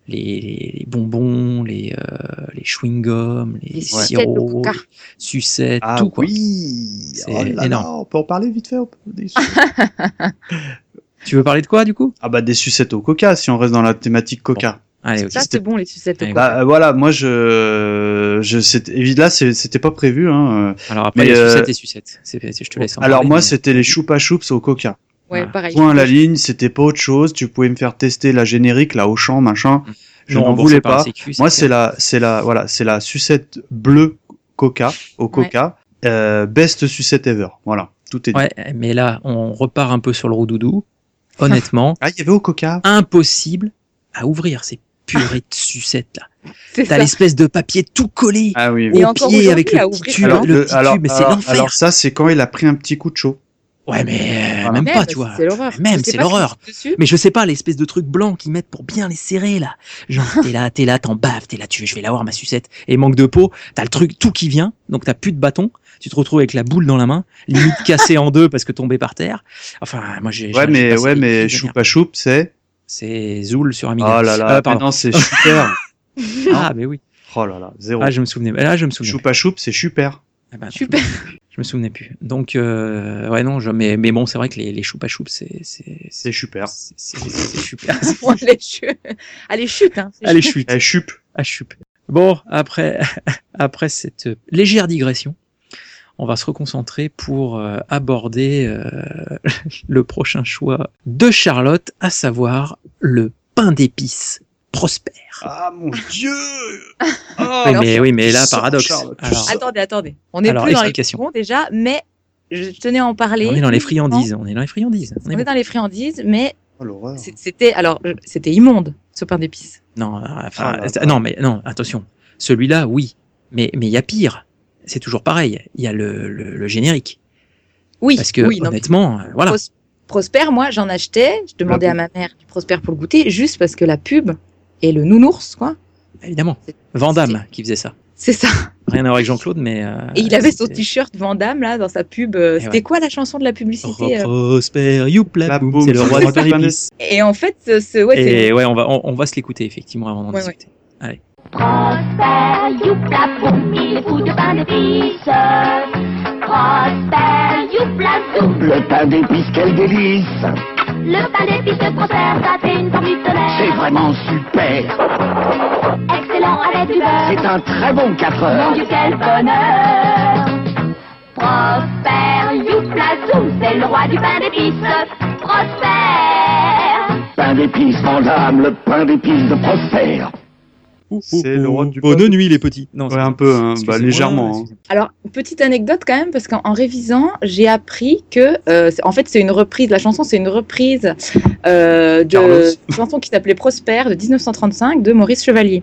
les, les bonbons, les, euh, les chewing-gums, les, sirops, les sucettes, Ah tout quoi. oui C'est Oh là là, énorme. On peut en parler vite fait des Tu veux parler de quoi du coup? Ah bah des sucettes au coca, si on reste dans la thématique coca. Allez. Ça, c'est bon, les sucettes. Bah euh, voilà, moi je, je là c'est- c'était pas prévu hein. euh. Alors après, mais, les euh, sucettes et sucettes. C'est, c'est- je te laisse en Alors parler, moi mais- c'était les choupa choups au coca. Ouais, voilà. pareil. Point à la ligne, c'était pas autre chose. Tu pouvais me faire tester la générique là au champ machin. Je Non n'en voulais la pas. Sécu, Moi c'est c'est la c'est la voilà c'est la sucette bleue coca au coca. Euh, best sucette ever. Voilà, tout est dit. Ouais, mais là, on repart un peu sur le roudoudou. Honnêtement, Ah il y avait au coca. impossible à ouvrir ces purées de sucettes là. T'as l'espèce de papier tout collé Ah oui. Et oui. au pied avec le petit tube, alors, le petit alors, tube, mais c'est l'enfer. alors ça c'est quand il a pris un petit coup de chaud. Ouais, mais euh, Voilà. même Même, pas, tu vois. C'est l'horreur. Même, c'est l'horreur. Mais je sais pas, l'espèce de truc blanc qu'ils mettent pour bien les serrer, là. Genre, t'es là, t'es là, t'en baves, t'es là, tu je vais l'avoir, ma sucette. Et manque de peau, t'as le truc, tout qui vient, donc t'as plus de bâton, tu te retrouves avec la boule dans la main, limite cassée en deux parce que tombé par terre. Enfin, moi, j'ai. Ouais mais ouais mais choupa choup c'est. C'est Zoul sur Oh Amiga. là là. Euh, mais pardon. c'est super. Ah, mais oui. oh là là zéro. Ah, je me souvenais. Là, je me souvenais. Choupa choup c'est super. Ah bah. Super. Je me souvenais plus. Donc, euh, ouais, non, je, mais, mais bon, c'est vrai que les, les choupa choups, c'est, c'est, C'est super. c'est, c'est, c'est super. Bon, Allez, chut. Allez, chute. Hein. Allez, chut. chute. Eh chup. Ah, chup. Bon, après, après cette légère digression, on va se reconcentrer pour euh, aborder euh, le prochain choix de Charlotte, à savoir le pain d'épices Prosper. Ah mon dieu. oui, alors, mais, oui, mais là, paradoxe. Alors. Attendez, attendez. On n'est plus dans les bonbons déjà, mais je tenais à en parler. on est dans les friandises. On est dans les friandises. On On est bon. dans les friandises, mais Oh c'était alors euh, c'était immonde ce pain d'épices. Non, euh, enfin, Ah, là, c'est- là. non, mais non, attention. Celui-là, oui. Mais mais il y a pire. C'est toujours pareil. Il y a le, le, le générique. Oui, Parce que oui, non, honnêtement, euh, voilà. Pros- Prosper, moi j'en achetais, je demandais à ma mère du Prosper pour le goûter, juste parce que la pub et le nounours, quoi. Évidemment. C'est- Vandamme qui faisait ça. C'est ça. Rien à voir avec Jean-Claude, mais. euh, Et il avait son t-shirt Vandame là dans sa pub. Et C'était ouais. quoi la chanson de la publicité euh Prosper, youpla, La boum, boum, c'est le roi du. Et en fait, ce, ouais, Et ouais, on va, on, on va se l'écouter effectivement avant d'en Ouais, discuter. Prosper, youpla, boum, il est fou de pain d'épices. Prosper, youpla, zoum, Le pain d'épices, quel délice le pain d'épices de Prosper, ça fait une forme du C'est tonnerre. vraiment super Excellent avec du beurre. C'est un très bon 4 Mon heures Dieu, quel bonheur Prosper, youpla, zoum, c'est le roi du pain d'épices. Prosper Pain d'épices, Vandame, le pain d'épices de Prosper C'est le roi du Bonne nuit les petits. Non, Ouais un peu hein, bah, légèrement. hein. Alors, petite anecdote quand même, parce qu'en en révisant, j'ai appris que, euh, c'est- en fait, c'est une reprise, la chanson, c'est une reprise euh, de une chanson qui s'appelait Prosper de 1935 de Maurice Chevalier.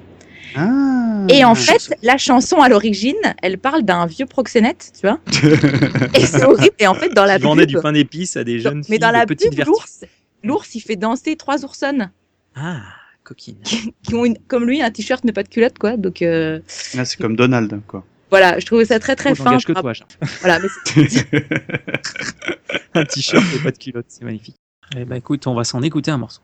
Ah. Et en fait, la chanson à l'origine, elle parle d'un vieux proxénète, tu vois. et c'est horrible. Et en fait, dans la vendait pub, du pain d'épices à des jeunes filles mais dans la pub, l'ours, il fait danser trois oursonnes Ah, coquine. qui ont une- comme lui un t-shirt mais pas de culotte, quoi. Donc euh, Ah, c'est comme Donald quoi. voilà, je trouvais ça très très Oh, fin. que toi, Charles. Voilà, mais Un t-shirt et pas de culotte, c'est magnifique. Eh ben écoute, on va s'en écouter un morceau.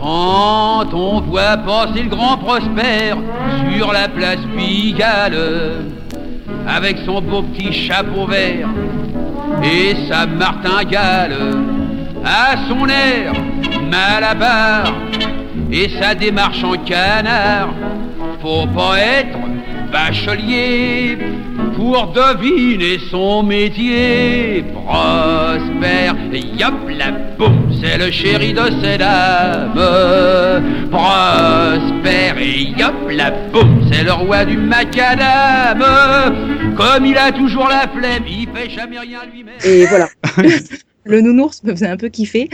Quand on voit passer le grand Prosper sur la place Pigalle, avec son beau petit chapeau vert et sa martingale, à son air malabar et sa démarche en canard. Faut pas être bachelier pour deviner son métier. Prosper, yop la boum, c'est le chéri de ses dames. Prosper, et yop la boum, c'est le roi du macadam. Comme il a toujours la flemme, il fait jamais rien lui-même. Et voilà. le nounours me faisait un peu kiffer.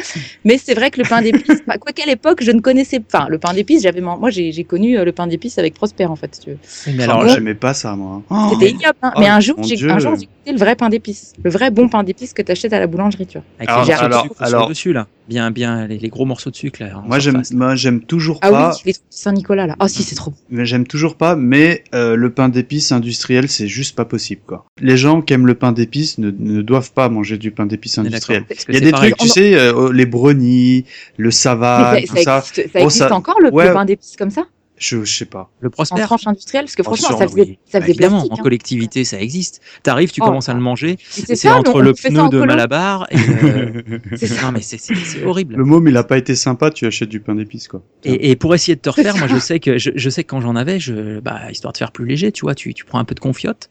Mais c'est vrai que le pain d'épices, bah, quoi qu'à l'époque, je ne connaissais pas. Enfin, le pain d'épices, j'avais, moi, j'ai j'ai connu euh, le pain d'épices avec Prosper, en fait, si tu veux. Mais Alors, alors, j'aimais pas ça, moi. Oh, C'était ignoble, hein. oh, mais un jour, j'ai Dieu. un jour, j'ai goûté le vrai pain d'épices. Le vrai bon pain d'épices que tu achètes à la boulangerie, tu vois. avec Alors, les alors, alors- dessus là, bien, bien les, les gros morceaux de sucre là. Moi, j'aime, moi, j'aime toujours Ah pas. oui, les trucs de Saint-Nicolas, là. Ah si, c'est trop. Mais j'aime toujours pas, mais euh, le pain d'épices industriel, c'est juste pas possible, quoi. Les gens qui aiment le pain d'épices ne, ne doivent pas manger du pain d'épices industriel. Il y a des pareil. trucs, tu sais, euh, les brownies, le savane, tout ça, ça. existe, ça Oh, existe ça- encore, le, le pain d'épices comme ça? Je, je sais pas. Le En Prosper. tranche industrielle Parce que franchement, ça faisait, oui. ça Bah, faisait évidemment, plastique. en hein. collectivité, ça existe. T'arrives, tu Oh commences à le manger, c'est ça, entre le pneu de. Malabar et euh, C'est ça. non mais c'est- horrible. Le môme, il a pas été sympa, tu achètes du pain d'épices, quoi. Et, et pour essayer de te refaire, moi je sais que je, je sais que quand j'en avais, je, bah, histoire de faire plus léger, tu vois, tu, tu prends un peu de confiote,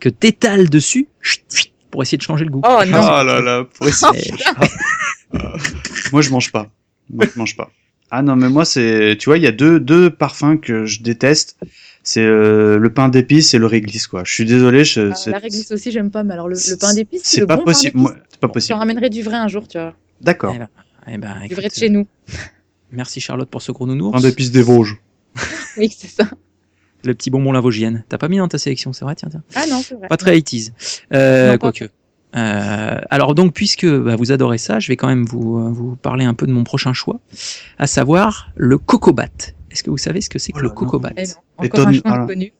que t'étales dessus, pour essayer de changer le goût. Oh non Ah là là, pour essayer. Moi, je mange pas. Moi, je mange pas. Ah non, mais moi, c'est, tu vois, il y a deux, deux parfums que je déteste. C'est euh, le pain d'épices et le réglisse, quoi. Je suis désolé, je, Ah, c'est- La réglisse aussi, j'aime pas, mais alors le, le pain d'épices, c'est pas bon possible. Moi, pas Je te possible. ramènerai du vrai un jour, tu vois. D'accord. Eh ben, eh ben, Du vrai de chez nous. Merci Charlotte pour ce gros nounours. Pain d'épices des Vosges. Oui, c'est ça. Le petit bonbon lavogienne. T'as pas mis dans ta sélection, c'est vrai, tiens, tiens. Ah non, c'est vrai. Pas très 80s. Euh, quoique. Euh, alors donc, puisque bah, vous adorez ça, je vais quand même vous, euh, vous parler un peu de mon prochain choix, à savoir le cocobat. Est-ce que vous savez ce que c'est que Oh le cocobat? Eh encore un alors- inconnu.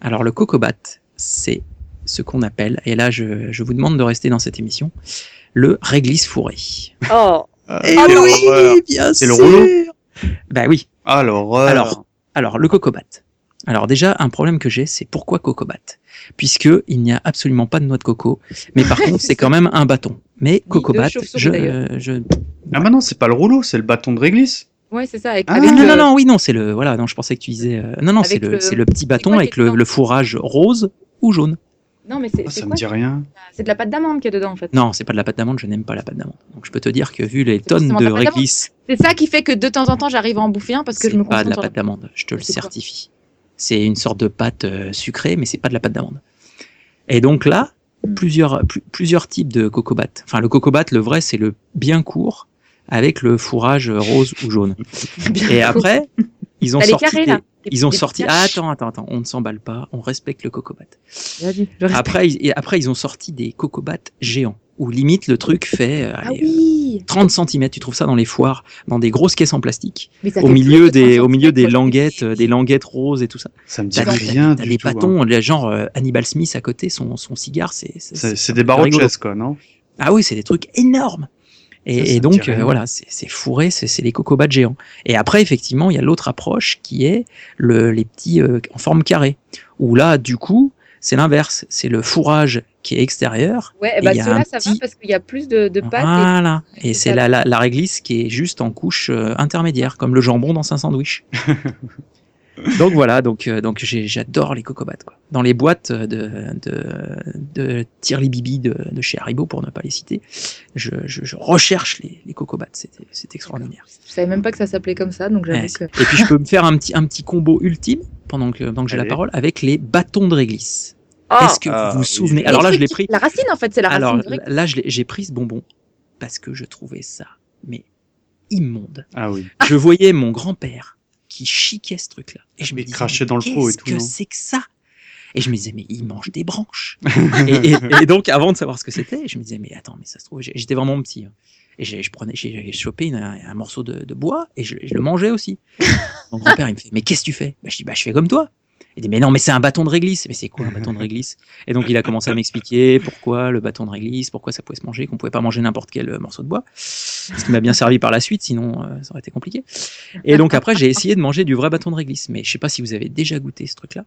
Alors le cocobat, c'est ce qu'on appelle, et là je, je vous demande de rester dans cette émission, le réglisse fourré. Oh, Ah, quelle horreur. bien C'est le rouleau Bah oui. Ah, l'horreur. Alors, alors le cocobat. Alors déjà, un problème que j'ai, c'est pourquoi cocobat? Puisque il n'y a absolument pas de noix de coco, mais par contre c'est quand même un bâton. Mais cocobat, chauve-souris, je, euh, je... Ah, bah non, c'est pas le rouleau, c'est le bâton de réglisse. ouais, c'est ça. Avec, Ah, avec non, le- non, non, oui, non, c'est le, voilà, non, je pensais que tu disais, euh, non, non, c'est le, le- c'est le petit bâton quoi avec qui est le, fourrage rose ou jaune. Non, mais c'est Ah, c'est ça me quoi dit rien. C'est de la pâte d'amande qu'il y a dedans, en fait. Non, c'est pas de la pâte d'amande, je n'aime pas la pâte d'amande. Donc je peux te dire que vu les C'est tonnes de réglisse, C'est ça qui fait que de temps en temps, j'arrive à en bouffer un parce que je c'est me pas de la pâte d'amande, je te le C'est certifie. C'est une sorte de pâte euh, sucrée, mais c'est pas de la pâte d'amande. Et donc là, plusieurs, plu- plusieurs types de cocobat. Enfin, le cocobat, le vrai, c'est le bien court avec le fourrage rose ou jaune. Et après, ils ont sorti, carrés, des- ils ont sorti. Ah, attends, attends, attends, on ne s'emballe pas, on respecte le cocobat. Après, ils, après, ils ont sorti des cocobats géants où limite le truc fait euh, Ah allez, oui 30 cm. Tu trouves ça dans les foires, dans des grosses caisses en plastique, au milieu des, 30 au milieu des languettes, euh, des languettes roses et tout ça. Ça me dit rien t'as du des tout. hein. bâtons, les genre euh, Hannibal Smith à côté, son, son cigare, c'est C'est c'est des barreaux de chaise, quoi, non? Ah oui, c'est des trucs énormes. Et, Ça, ça et me donc euh, voilà, c'est fourré, c'est c'est les cocobats géants. Et après, effectivement, il y a l'autre approche qui est le, les petits euh, en forme carrée. Où là, du coup, c'est l'inverse. C'est le fourrage qui est extérieur. Ouais, Et bah ceux-là, ça va parce qu'il y a plus de, de pâtes. et- Voilà. Et et c'est la, la, la réglisse qui est juste en couche euh, intermédiaire, comme le jambon dans un sandwich. donc voilà, donc, euh, donc j'adore les cocobats. Quoi. Dans les boîtes de, de, de Tirli Bibi de, de chez Haribo, pour ne pas les citer, je, je, je recherche les, les cocobats. C'est c'est extraordinaire. Je savais même pas que ça s'appelait comme ça, donc j'avoue Ouais. que. Et puis je peux me faire un petit, un petit combo ultime pendant que, pendant que j'ai la parole avec les bâtons de réglisse. Oh Est-ce que Ah, vous vous oui. souvenez Alors là, je l'ai pris. La racine, en fait, c'est la Alors racine. vraie. là, j'ai pris ce bonbon parce que je trouvais ça, mais immonde. Ah oui. Je voyais mon grand-père qui chiquait ce truc-là. Et je me Il disais, dans le pot et qu'est-ce tout, que non c'est que ça? Et je me disais, mais il mange des branches. et, et- et donc, avant de savoir ce que c'était, je me disais, mais attends, mais ça se trouve, j'étais vraiment petit. hein. Et j'ai- je prenais, j'ai chopé une- un, un morceau de, de bois et je, je le mangeais aussi. Mon grand-père, il me fait, mais qu'est-ce que tu fais? Bah, Je dis, bah, je fais comme toi. Il dit, mais non, mais c'est un bâton de réglisse. Mais c'est quoi un bâton de réglisse? Et donc, il a commencé à m'expliquer pourquoi le bâton de réglisse, pourquoi ça pouvait se manger, qu'on pouvait pas manger n'importe quel euh, morceau de bois. Ce qui m'a bien servi par la suite, sinon euh, ça aurait été compliqué. Et donc, après, j'ai essayé de manger du vrai bâton de réglisse. Mais je sais pas si vous avez déjà goûté ce truc-là.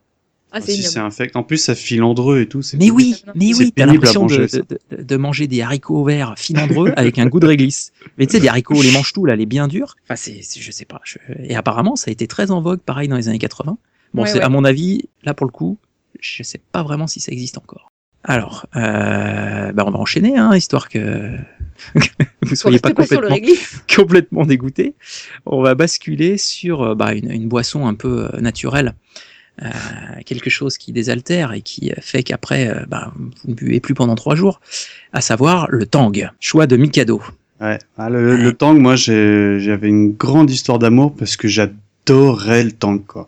Ah, c'est si ignoble. c'est infect. En plus, ça filandreux et tout. c'est Mais oui, mais oui, t'as l'impression de, de, de- manger des haricots verts filandreux avec un goût de réglisse. Mais tu sais, des haricots, les manches tout là, les bien durs. Enfin, c'est, je sais pas. je- Et apparemment, ça a été très en vogue, pareil dans les années 80. Bon, Ouais, c'est ouais. à mon avis, là pour le coup, je sais pas vraiment si ça existe encore. Alors, euh, bah on va enchaîner, hein, histoire que vous soyez pas complètement complètement dégoûté. On va basculer sur euh, bah, une, une boisson un peu euh, naturelle, euh, quelque chose qui désaltère et qui fait qu'après, euh, bah, vous ne buvez plus pendant trois jours, à savoir le tang, choix de Mikado. Ouais. Ah, le, le tang, moi, j'avais une grande histoire d'amour parce que j'adorais le tang, quoi.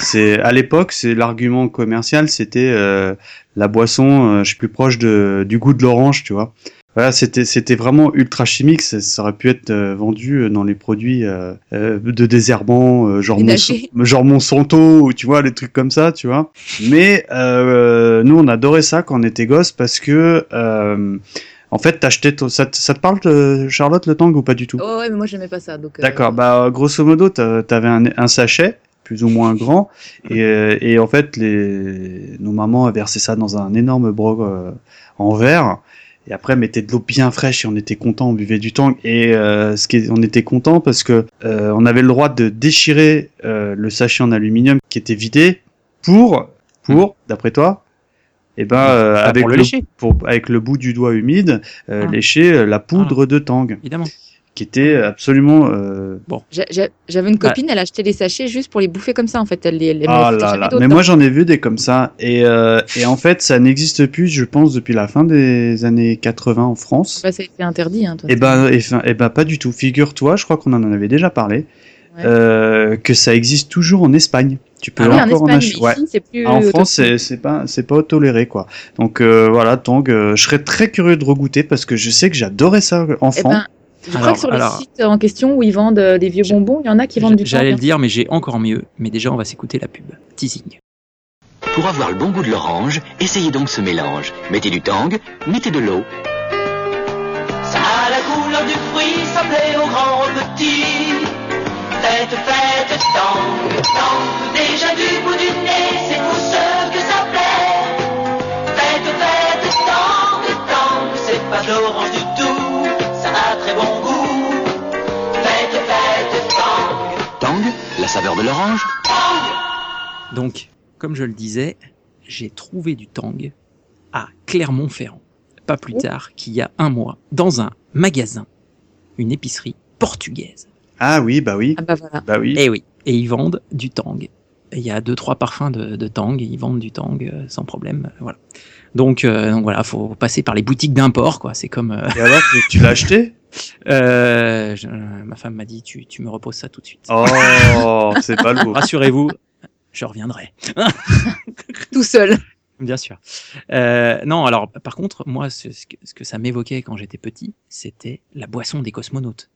C'est à l'époque, c'est l'argument commercial, c'était euh, la boisson, je suis plus proche de, du goût de l'orange, tu vois. Voilà, c'était c'était vraiment ultra chimique. Ça, ça aurait pu être euh, vendu euh, dans les produits euh, euh, de désherbants, euh, genre, genre Monsanto ou tu vois les trucs comme ça, tu vois. Mais euh, nous, on adorait ça quand on était gosse parce que euh, en fait, t'achetais ton- ça, te- ça te parle de Charlotte le tang ou pas du tout? Oh ouais, mais moi j'aimais pas ça. Donc, euh, D'accord, bah grosso modo, t'a- t'avais un, un sachet plus ou moins grand et, et en fait les nos mamans avaient versé ça dans un énorme broc euh, en verre et après mettaient de l'eau bien fraîche et on était content, on buvait du tang et euh, ce qui est- on était content parce que euh, on avait le droit de déchirer euh, le sachet en aluminium qui était vidé pour pour d'après toi et ben euh, Bah, avec pour le le, lécher. pour- avec le bout du doigt humide euh, Ah. lécher la poudre de tang Évidemment. Qui était absolument euh, Bon. J'avais une copine, elle achetait les sachets juste pour les bouffer comme ça en fait. Elle elle Ah là là. Mais dedans. moi j'en ai vu des comme ça et, euh, et en fait ça n'existe plus je pense depuis la fin des années 80 en France. Bah, ça a été interdit. Hein, toi. Et ben, et, fin- et ben pas du tout. Figure-toi, je crois qu'on en avait déjà parlé, Ouais. euh, que ça existe toujours en Espagne. Tu peux Ah oui, encore en, Espagne, Ouais. plus En France, c'est pas c'est pas toléré quoi. Donc euh, voilà, Tang, euh, je serais très curieux de regoûter parce que je sais que j'adorais ça Eh enfant. ben, je crois Alors- que sur alors- les sites en question où ils vendent euh, des vieux bonbons, il y en a qui vendent du J'allais tang. le dire, mais j'ai encore mieux. Mais déjà, on va s'écouter la pub. Teasing. Pour avoir le bon goût de l'orange, essayez donc ce mélange. Mettez du tang, mettez de l'eau. Ça a la couleur du fruit, ça plaît aux grands, aux petits. Faites, faites, tang, tang, déjà du bout du saveur de l'orange. Donc, comme je le disais, j'ai trouvé du tang à Clermont-Ferrand. Pas plus Oh. tard qu'il y a un mois, dans un magasin, une épicerie portugaise. Ah oui, bah oui, Ah bah voilà. bah oui. Et oui, et ils vendent du tang. Il y a deux trois parfums de, de tang, et ils vendent du tang euh, sans problème. euh, Voilà. Donc, euh, donc voilà, faut passer par les boutiques d'import, quoi. C'est comme euh, Et alors, tu l'as acheté? Euh, je- ma femme m'a dit, tu, tu me reposes ça tout de suite. Oh, c'est pas le beau. Rassurez-vous, je reviendrai. Tout seul. Bien sûr. Euh, non, alors par contre, moi, ce, ce que, ce que ça m'évoquait quand j'étais petit, c'était la boisson des cosmonautes.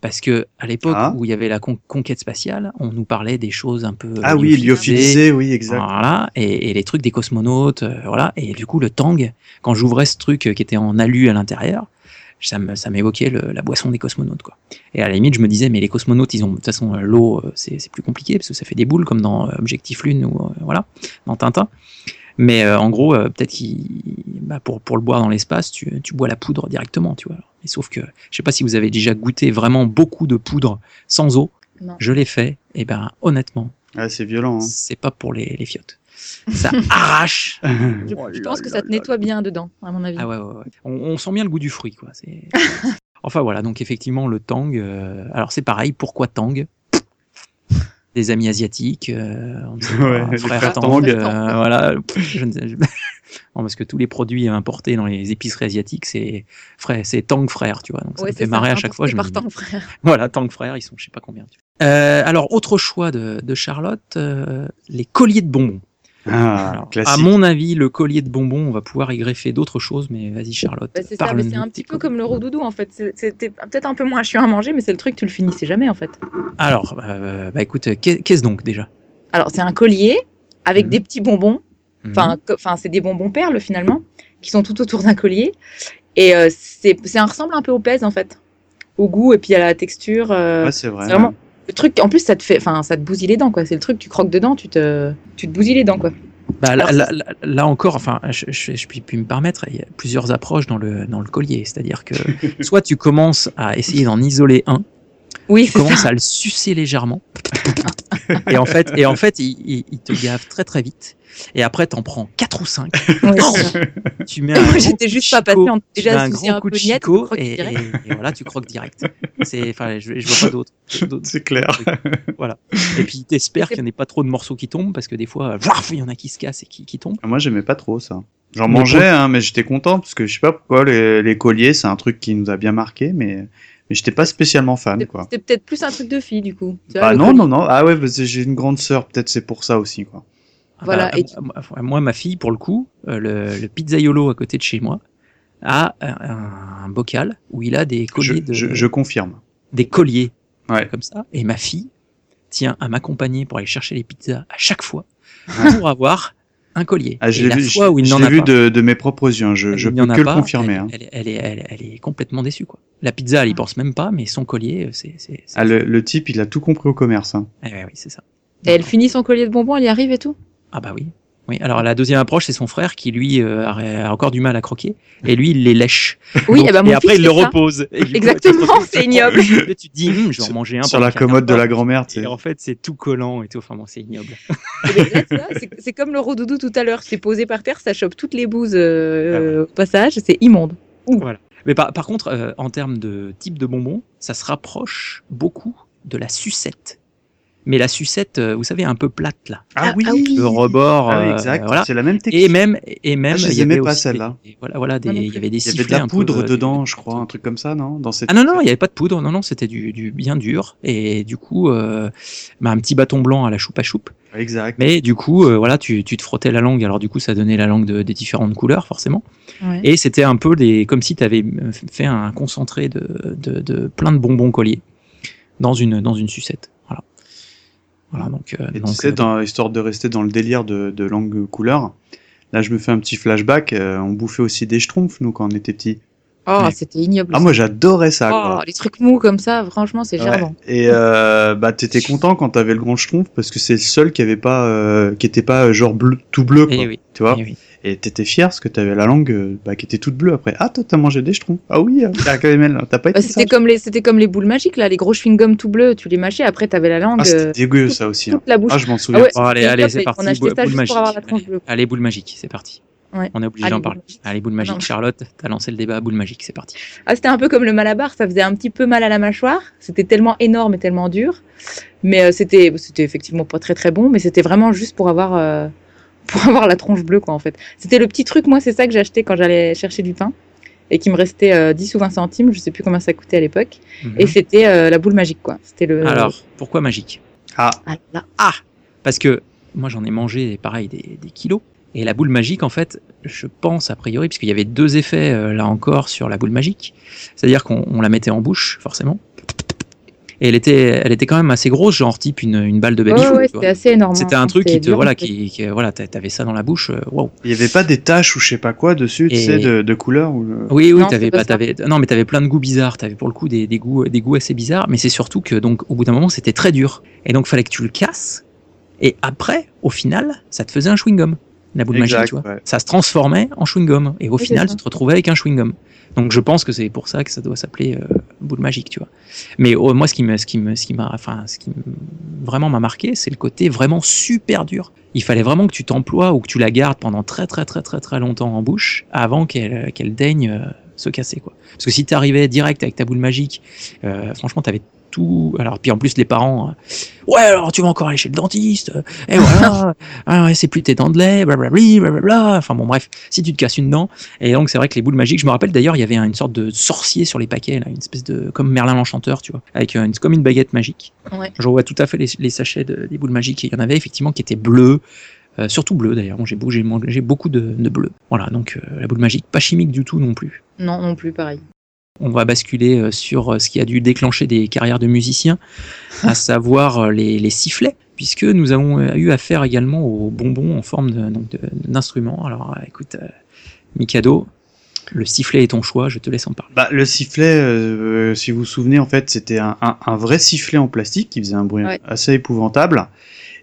Parce que à l'époque Ah. où il y avait la con- conquête spatiale, on nous parlait des choses un peu Ah oui, lyophilisé, oui, exact. Voilà, et, et les trucs des cosmonautes, euh, voilà. Et du coup, le tang, quand j'ouvrais ce truc euh, qui était en alu à l'intérieur, ça me- ça m'évoquait le- la boisson des cosmonautes, quoi. Et à la limite, je me disais, mais les cosmonautes, ils ont de toute façon euh, l'eau, euh, c'est c'est plus compliqué parce que ça fait des boules comme dans euh, Objectif Lune ou euh, voilà, dans Tintin. Mais euh, en gros, euh, peut-être qu'il, bah, pour pour le boire dans l'espace, tu, tu bois la poudre directement, tu vois. Mais sauf que, je sais pas si vous avez déjà goûté vraiment beaucoup de poudre sans eau. Non. Je l'ai fait, et ben honnêtement, Ah, c'est violent. hein. c'est pas pour les, les fiottes. Ça arrache. Je, Oh je pense que ça te nettoie bien dedans, à mon avis. Ah ouais, ouais, ouais. On, on sent bien le goût du fruit, quoi. C'est... enfin voilà, donc effectivement le tang. euh, alors c'est pareil, pourquoi tang? Des amis asiatiques, euh, on frère, tang, euh, voilà. Je ne sais- Non, parce que tous les produits importés dans les épiceries asiatiques, c'est frère, c'est tang frère, tu vois. Donc ça Ouais, me c'est fait marrer à chaque fois. Je me importé dis, par Tang, frère. voilà, tang frère, ils sont je sais pas combien. tu vois. Euh, alors autre choix de, de Charlotte, euh, les colliers de bonbons. Ah, Alors, à mon avis, le collier de bonbons, on va pouvoir y greffer d'autres choses, mais vas-y Charlotte. Bah, c'est un petit peu comme le rodoudou en fait. C'est- C'était peut-être un peu moins chiant à manger, mais c'est le truc, tu le finissais jamais en fait. Alors, euh, bah écoute, qu'est- qu'est-ce donc déjà? Alors, c'est un collier avec Mhm. des petits bonbons. Mhm. Enfin, c'est des bonbons perles finalement, qui sont tout autour d'un collier. Et euh, c'est, ça ressemble un peu au pèse en fait, au goût et puis à la texture. euh, Ouais, c'est vrai. c'est vraiment le truc. En plus, ça te fait, enfin, ça te bousille les dents quoi. C'est le truc, tu croques dedans, tu te, tu te bousilles les dents quoi. Bah, là, Alors, là- là- là encore, enfin, je, je, je puis, puis me permettre, il y a plusieurs approches dans le, dans le collier. C'est-à-dire que soit tu commences à essayer d'en isoler un, Oui, commences ça. à le sucer légèrement, et en fait, et en fait, il, il- il te gave très très vite. Et après, t'en prends quatre ou cinq. Ouais. Tu mets Et un moi, j'étais coup de juste pas chicot, passée en- déjà un grand un coup de croque et, et- et voilà, tu croques direct. C'est, enfin, je, je vois pas d'autre. d'autre- C'est clair. Voilà. Et puis t'espères qu'il n'y en ait pas trop de morceaux qui tombent parce que des fois, il y en a qui se cassent et qui, qui tombent. Moi, j'aimais pas trop ça. J'en mangeais, hein, mais j'étais content parce que je sais pas pourquoi les, les colliers, c'est un truc qui nous a bien marqué, mais mais j'étais pas spécialement fan, C'était- quoi. C'était peut-être plus un truc de fille, du coup. Bah non, non, non. Ah ouais, parce que j'ai une grande sœur, peut-être c'est pour ça aussi, quoi. Ah Voilà, bah, et moi, moi- ma fille, pour le coup, euh, le, le pizzaiolo à côté de chez moi a un, un bocal où il a des Je, colliers, de, je, je confirme. des colliers Ouais. comme ça. Et ma fille tient à m'accompagner pour aller chercher les pizzas à chaque fois pour avoir un collier. Ah, je l'ai la vu, fois où il je a vu pas, de, de mes propres yeux. hein. Je, je peux que pas, le confirmer. Elle, hein. elle, elle est, elle, elle est complètement déçue. Quoi. La pizza, elle y pense même pas, mais son collier, euh, c'est. Ah, le, le type, il a tout compris au commerce. Hein. Eh ouais, oui, c'est ça. Et elle finit son collier de bonbons, elle y arrive et tout? Ah bah oui. Oui, alors la deuxième approche, c'est son frère qui lui euh, a a encore du mal à croquer et lui il les lèche. Oui, Donc- eh ben, mon et après fils il le ça. repose. Et Exactement, c'est ignoble. Et tu te dis, Hum, je vais en manger un Sur la commode de la grand-mère, tu sais. Et en fait, c'est tout collant et tout. Enfin bon, c'est ignoble. Eh ben, c'est- comme le rodoudou tout à l'heure. C'est posé par terre, ça chope toutes les bouses euh, au passage. C'est immonde. Voilà. Mais par, par contre, euh, en termes de type de bonbon, ça se rapproche beaucoup de la sucette. Mais la sucette, euh, vous savez, un peu plate là. Ah, Ah, oui, ah oui. Le rebord. Ah oui, euh, exact. voilà. C'est la même technique. Et même, et même, Ah, je il y avait pas, des- Voilà, voilà, des, il y avait des Il y avait de la peu, poudre euh, dedans, de- je crois, un truc comme ça, non Dans cette... Ah non, non, il n'y avait pas de poudre, non, non, c'était du, du bien dur. Et du coup, euh, bah, un petit bâton blanc à la choupe à choupe. Exact. Mais du coup, euh, voilà, tu, tu te frottais la langue. Alors du coup, ça donnait la langue de, des différentes couleurs, forcément. Ouais. Et c'était un peu des, comme si tu avais fait un concentré de, de, de plein de bonbons colliers dans une, dans une sucette. Voilà. Voilà, donc. euh, Et donc, tu sais, euh, dans, histoire de rester dans le délire de, de langue couleur, là je me fais un petit flashback. euh, on bouffait aussi des schtroumpfs, nous, quand on était petits. Oh, c'était ignoble. Ah, moi j'adorais ça, Oh, quoi. les trucs mous comme ça, franchement, c'est Ouais. Et euh, bah t'étais content quand t'avais le grand schtroumpf parce que c'est le seul qui avait pas, euh, qui était pas genre bleu, tout bleu, quoi. eh oui, Tu vois eh oui. Et t'étais fier parce que t'avais la langue euh, bah, qui était toute bleue après. Ah, toi t'as mangé des schtroumpfs Ah oui, euh, t'as quand même- t'as pas Bah, été c'était sage. comme les, c'était comme les boules magiques là, les gros chewing-gums tout bleus. Tu les mâchais, après t'avais la langue. Ah, c'était euh, dégueu ça aussi. hein. toute la bouche. Ah, je m'en souviens. Ah ouais, Bon, allez, c'était allez, c'est parti. On achetait boule ça juste magique. pour avoir la tranche bleue. Allez, boule magique, c'est parti. Ouais. On est obligé Allez, d'en boule parler. magique. Allez, boule magique. non. Charlotte, t'as lancé le débat, boule magique, c'est parti. Ah, c'était un peu comme le malabar, ça faisait un petit peu mal à la mâchoire. C'était tellement énorme et tellement dur. Mais euh, c'était, c'était effectivement pas très très bon, mais c'était vraiment juste pour avoir, euh, pour avoir la tronche bleue, quoi, en fait. C'était le petit truc, moi, c'est ça que j'achetais quand j'allais chercher du pain. Et qui me restait euh, 10 ou 20 centimes, je sais plus combien ça coûtait à l'époque. Mhm. Et c'était euh, la boule magique, quoi. C'était le. Alors, pourquoi magique? Ah, Ah. Ah Parce que moi j'en ai mangé pareil des, des kilos. Et la boule magique, en fait, je pense a priori, puisqu'il y avait deux effets euh, là encore sur la boule magique. C'est-à-dire qu'on on la mettait en bouche, forcément. Et elle était, elle était quand même assez grosse, genre type une, une balle de baby Ouais, c'était assez énorme. C'était hein. un truc qui te, voilà, qui, qui- voilà, t'a- t'avais ça dans la bouche, euh, waouh. il y avait pas des taches ou je sais pas quoi dessus, tu sais, de, de couleur ou. euh, Oui, oui, Non, t'avais pas, t'avais, non, mais t'avais plein de goûts bizarres. T'avais pour le coup des, des goûts, des goûts assez bizarres. Mais c'est surtout que donc au bout d'un moment c'était très dur. Et donc fallait que tu le casses. Et après, au final, ça te faisait un chewing gum. La boule Exact, magique, tu vois. ouais. Ça se transformait en chewing gum. Et au Oui, final, tu te retrouvais avec un chewing gum. Donc je pense que c'est pour ça que ça doit s'appeler euh, boule magique, tu vois. Mais oh, moi, ce qui me, ce qui me, ce qui m'a, enfin, ce vraiment m'a marqué, c'est le côté vraiment super dur. Il fallait vraiment que tu t'emploies ou que tu la gardes pendant très très très très très longtemps en bouche avant qu'elle qu'elle daigne euh, se casser quoi. Parce que si tu arrivais direct avec ta boule magique, euh, franchement t'avais tout. Alors puis en plus les parents, euh, ouais alors tu vas encore aller chez le dentiste, euh, et voilà, ah ouais, c'est plus tes dents de lait, blablabli, blablabla. Enfin bon bref, si tu te casses une dent, et donc c'est vrai que les boules magiques, je me rappelle d'ailleurs il y avait un- une sorte de sorcier sur les paquets là, une espèce de comme Merlin l'enchanteur tu vois, avec euh, une, comme une baguette magique. Ouais. Je vois tout à fait les, les sachets de- des boules magiques. Et il y en avait effectivement qui étaient bleus, euh, surtout bleus d'ailleurs. J'ai beau- beaucoup de, de bleu. Voilà, donc euh, la boule magique, pas chimique du tout non plus. Non, non plus, pareil. On va basculer euh, sur euh, ce qui a dû déclencher des carrières de musiciens, à savoir euh, les, les sifflets, puisque nous avons eu affaire également aux bonbons en forme d'instruments. Alors écoute, Mikado, le sifflet est ton choix, je te laisse en parler. Bah, le sifflet, euh, si vous vous souvenez, en fait, c'était un, un, un vrai sifflet en plastique qui faisait un bruit Ouais. assez épouvantable.